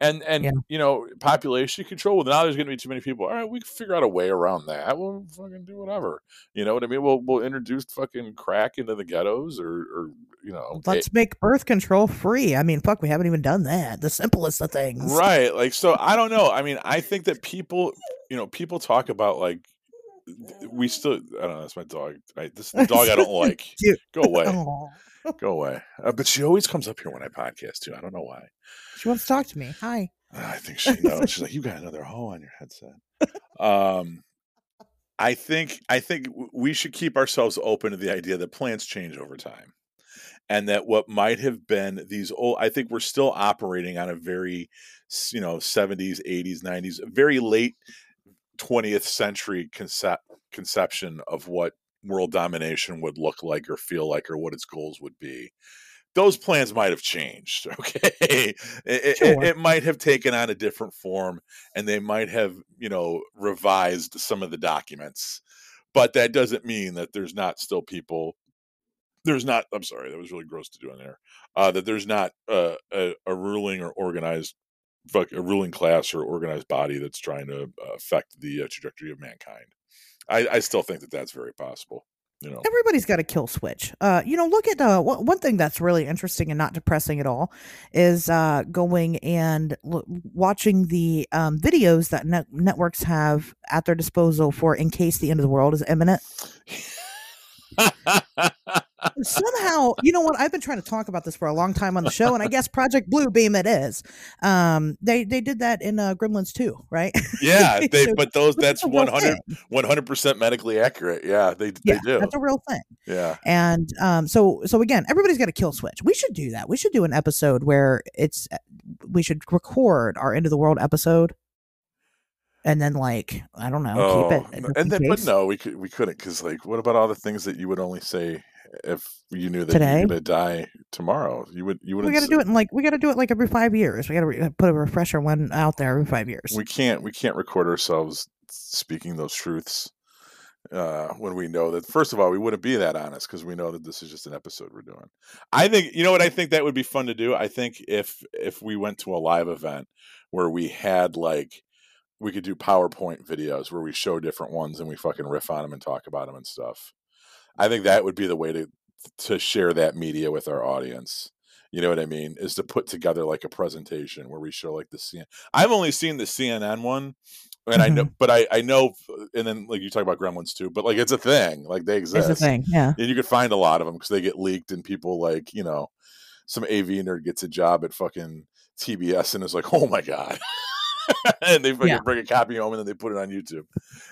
And and Yeah. you know, population control. Well, now there's going to be too many people. All right, we can figure out a way around that. We'll fucking do whatever. You know what I mean? We'll we'll introduce fucking crack into the ghettos, or or you know, let's make birth control free i mean fuck we haven't even done that the simplest of things right like so i don't know i mean i think that people you know people talk about like we still i don't know that's my dog I, this is the dog i don't like go away Aw. go away uh, but she always comes up here when i podcast too i don't know why she wants to talk to me. Hi. I think she knows. She's like you got another hoe on your headset. Um i think i think we should keep ourselves open to the idea that plans change over time and that what might have been these old i think we're still operating on a very you know 70s 80s 90s very late 20th century concept conception of what world domination would look like or feel like or what its goals would be those plans might have changed okay? It, it- Sure. it might have taken on a different form and they might have you know revised some of the documents but that doesn't mean that there's not still people there's not i'm sorry that was really gross to do on there uh that there's not uh, a, a ruling or organized fuck a ruling class or organized body that's trying to uh, affect the uh, trajectory of mankind. I, I still think that that's very possible you know everybody's got a kill switch. Uh, you know, look at uh, one one thing that's really interesting and not depressing at all is uh, going and lo- watching the um, videos that net- networks have at their disposal for in case the end of the world is imminent. Somehow, you know what? I've been trying to talk about this for a long time on the show, and I guess Project Blue Beam it is. Um, they they did that in uh, Gremlins 2, right? yeah they So but those that's is 100 100% medically accurate yeah they, yeah, they do that's a real thing. yeah And um, so so again, everybody's got a kill switch. We should do that. We should do an episode where it's we should record our end of the world episode, and then like I don't know, oh, keep it. and then but no we could we couldn't because like what about all the things that you would only say if you knew that Today? you're gonna die tomorrow you would you we wouldn't got to do it in like we got to do it like every five years. We got to re- put a refresher one out there every five years. we can't we can't record ourselves speaking those truths uh when we know that first of all we wouldn't be that honest because we know that this is just an episode we're doing i think you know what i think that would be fun to do i think if if we went to a live event where we had like we could do powerpoint videos where we show different ones and we fucking riff on them and talk about them and stuff i think that would be the way to to share that media with our audience you know what i mean is to put together like a presentation where we show like the cn i've only seen the cnn one and i know Mm-hmm. but i i know and then like you talk about gremlins too but like it's a thing like they exist It's a thing, yeah. and you could find a lot of them because they get leaked and people like you know some av nerd gets a job at fucking tbs and is like oh my god and they fucking Yeah. bring a copy home and then they put it on youtube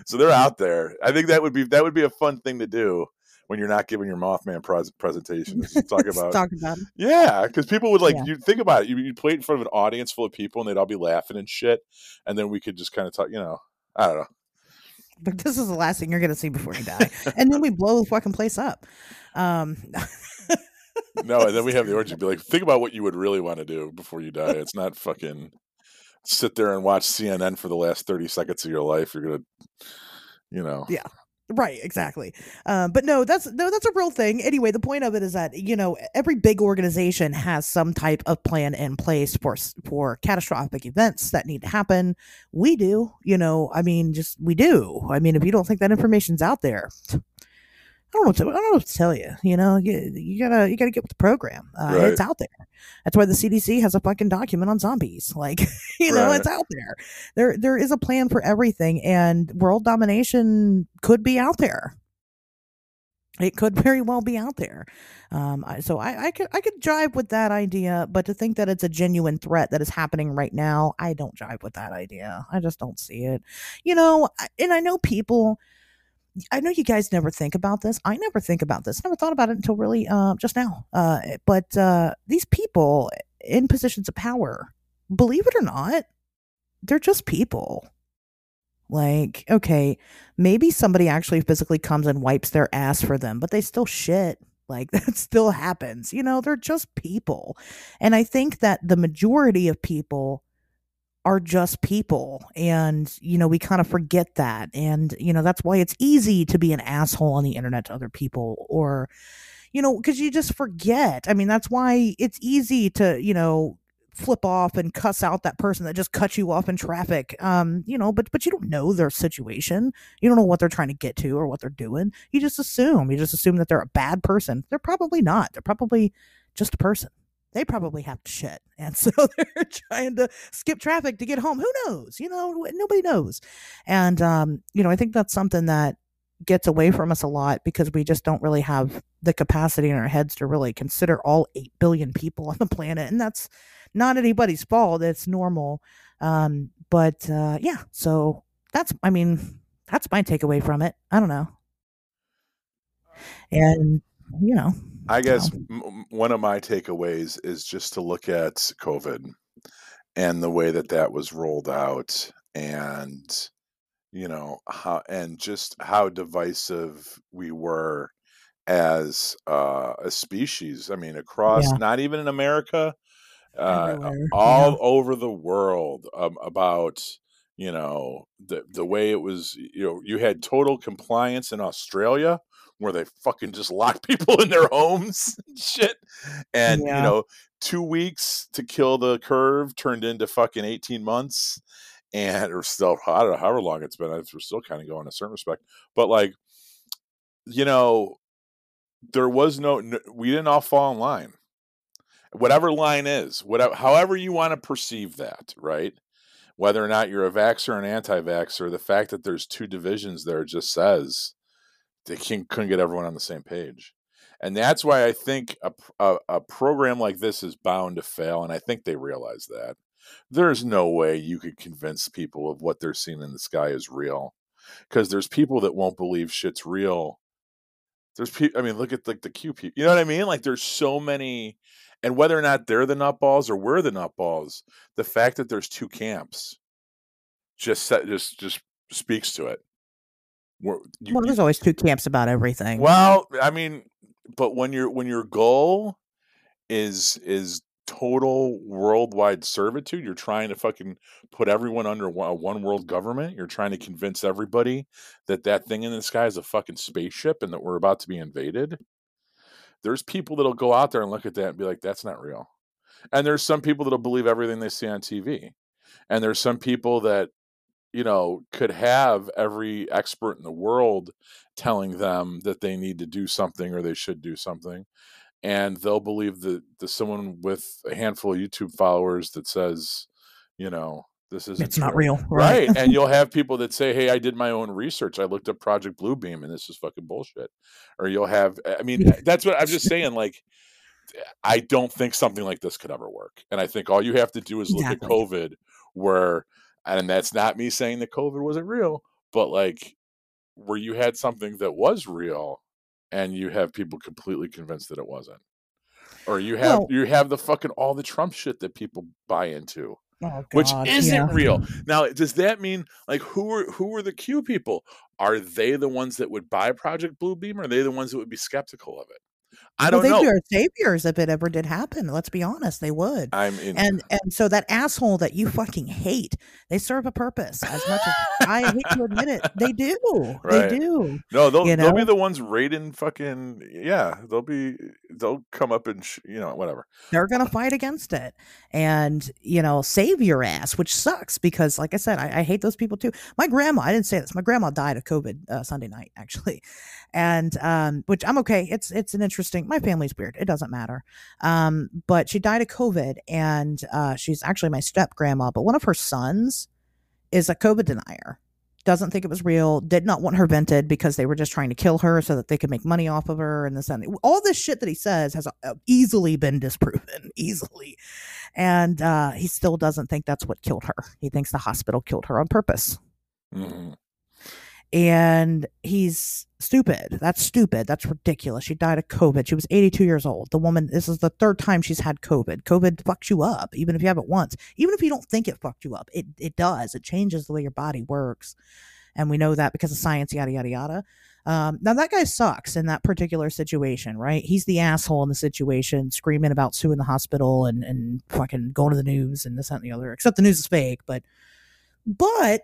so they're out there i think that would be that would be a fun thing to do when you're not giving your Mothman pres- presentation. talk about talk about it. yeah, because people would like Yeah. you think about it. You you play it in front of an audience full of people, and they'd all be laughing and shit, and then we could just kind of talk. You know, I don't know. But this is the last thing you're gonna see before you die, and then we blow the fucking place up. Um, No, and then we have the orgy. Be like, think about what you would really want to do before you die. It's not fucking sit there and watch CNN for the last thirty seconds of your life. You're gonna, you know, yeah right exactly. Um, but no that's no that's a real thing. Anyway the point of it is that you know every big organization has some type of plan in place for for catastrophic events that need to happen. We do you know i mean just we do. I mean if you don't think that information's out there I don't know. What to, I don't know what to tell you. You know, you, you gotta you gotta get with the program. Uh, Right. It's out there. That's why the CDC has a fucking document on zombies. Like, you know, Right. it's out there. There there is a plan for everything, and world domination could be out there. It could very well be out there. Um, I, so I, I could I could jive with that idea, but to think that it's a genuine threat that is happening right now, I don't drive with that idea. I just don't see it. You know, and I know people. I know you guys never think about this. I never think about this. Never thought about it until really uh, just now. Uh, but uh, these people in positions of power, believe it or not, they're just people. Like, okay, maybe somebody actually physically comes and wipes their ass for them, but they still shit. Like, that still happens. You know, they're just people. And I think that the majority of people are just people. And, you know, we kind of forget that. And, you know, that's why it's easy to be an asshole on the internet to other people or, you know, because you just forget. I mean, that's why it's easy to, you know, flip off and cuss out that person that just cut you off in traffic. Um, you know, but but you don't know their situation. You don't know what they're trying to get to or what they're doing. You just assume. You just assume that they're a bad person. They're probably not. They're probably just a person. They probably have to shit. And so they're trying to skip traffic to get home. Who knows? You know, nobody knows. And um, you know, I think that's something that gets away from us a lot because we just don't really have the capacity in our heads to really consider all 8 billion people on the planet and that's not anybody's fault it's normal um but uh yeah so that's i mean that's my takeaway from it i don't know and you know I guess m- one of my takeaways is just to look at COVID and the way that that was rolled out, and you know how and just how divisive we were as uh, a species. I mean, across Yeah. not even in America, uh, all yeah. over the world um, about you know the the way it was. You know, you had total compliance in Australia where they fucking just lock people in their homes and shit. And Yeah. you know, two weeks to kill the curve turned into fucking eighteen months, and or still I don't know however long it's been. We're still kind of going in a certain respect, but like, you know, there was no n- we didn't all fall in line. Whatever line is, whatever, however you want to perceive that, right? Whether or not you're a vaxxer or an anti-vaxxer, the fact that there's two divisions there just says they couldn't get everyone on the same page. And that's why i think a a program like this is bound to fail and i think they realize that. There's no way you could convince people of what they're seeing in the sky is real because there's people that won't believe shit's real. There's people i mean look at like the q people you know what i mean? Like there's so many and whether or not they're the nutballs or we're the nutballs the fact that there's two camps just set, just just speaks to it well there's always two camps about everything well, I mean, but when your when your goal is is total worldwide servitude, you're trying to fucking put everyone under a one world government. You're trying to convince everybody that that thing in the sky is a fucking spaceship and that we're about to be invaded. There's people that'll go out there and look at that and be like, "That's not real," and there's some people that'll believe everything they see on TV, and there's some people that you know, could have every expert in the world telling them that they need to do something or they should do something. And they'll believe that the someone with a handful of YouTube followers that says, you know, this isn't it's not real Right. right, and you'll have people that say, Hey, I did my own research. I looked up Project Blue Beam and this is fucking bullshit. Or you'll have I mean, that's what I'm just saying, like I don't think something like this could ever work. And I think all you have to do is look Exactly. at COVID where and that's not me saying that COVID wasn't real, but like where you had something that was real and you have people completely convinced that it wasn't. Or you have Well- you have the fucking all the Trump shit that people buy into. Oh, which isn't yeah. real. Now, does that mean like who are who are the Q people? Are they the ones that would buy Project Blue Beam, or are they the ones that would be skeptical of it? I don't they'd know. be our saviors if it ever did happen. Let's be honest, they would. I'm in. and and so that asshole that you fucking hate, they serve a purpose. As much as I hate to admit it, they do. Right. They do. no, they'll you they'll be the ones raiding fucking yeah. They'll be they'll come up and sh- you know whatever. They're gonna fight against it, and you know, save your ass, which sucks because, like I said, I, I hate those people too. My grandma, I didn't say this. My grandma died of COVID uh, Sunday night, actually, and um, which I'm okay. It's it's an interesting. My family's weird. It doesn't matter. Um, but she died of COVID, and uh, she's actually my step grandma. But one of her sons is a COVID denier. Doesn't think it was real. Did not want her vented because they were just trying to kill her so that they could make money off of her and this and all this shit that he says has uh, easily been disproven, easily. And uh, he still doesn't think that's what killed her. He thinks the hospital killed her on purpose Mhm. And he's stupid. That's stupid. That's ridiculous. She died of COVID. She was 82 years old. The woman, this is the third time she's had COVID. COVID fucks you up, even if you have it once. Even if you don't think it fucked you up, it, it does. It changes the way your body works. And we know that because of science, yada, yada, yada. Um, now, that guy sucks in that particular situation, right? He's the asshole in the situation, screaming about suing the hospital and, and fucking going to the news and this, that, and the other. Except the news is fake, but, but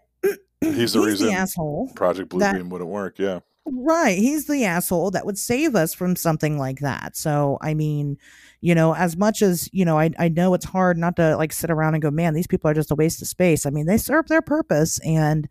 He's the reason asshole Project Blue Beam wouldn't work. Yeah. Right. He's the asshole that would save us from something like that. So, I mean, you know, as much as, you know, I, I know it's hard not to like sit around and go, man, these people are just a waste of space. I mean, they serve their purpose and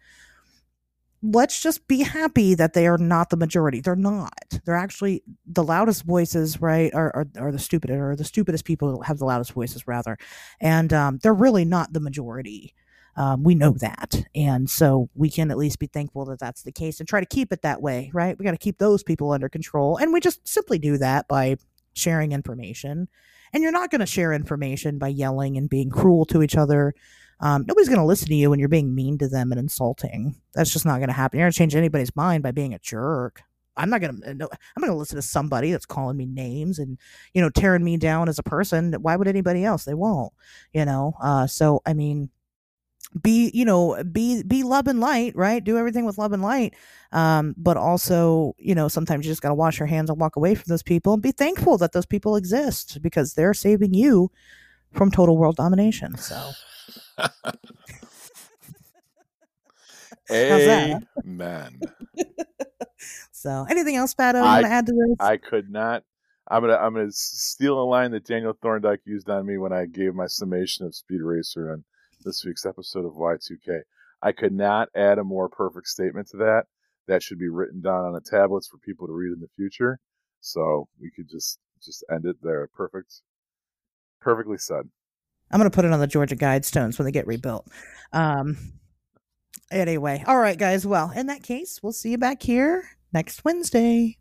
let's just be happy that they are not the majority. They're not. They're actually the loudest voices, right? Are, are, are the stupidest or the stupidest people have the loudest voices rather. And um, they're really not the majority. Um, we know that. And so we can at least be thankful that that's the case and try to keep it that way, right? We got to keep those people under control. And we just simply do that by sharing information. And you're not going to share information by yelling and being cruel to each other. Um, nobody's going to listen to you when you're being mean to them and insulting. That's just not going to happen. You're going to change anybody's mind by being a jerk. I'm not gonna. No, I'm gonna listen to somebody that's calling me names and you know tearing me down as a person. Why would anybody else? They won't. You know. Uh. So I mean, be you know be be love and light right? Do everything with love and light. Um but also you know sometimes you just got to wash your hands and walk away from those people and be thankful that those people exist because they're saving you from total world domination so. Amen. so anything else you I- want to add to this? I could not. I'm gonna I'm gonna steal a line that Daniel Thorndike used on me when I gave my summation of Speed Racer on this week's episode of Y2K. I could not add a more perfect statement to that. That should be written down on the tablets for people to read in the future. So we could just just end it there. Perfect, perfectly said. i'm gonna put it on the georgia guidestones when they get rebuilt um anyway all right guys well in that case we'll see you back here next wednesday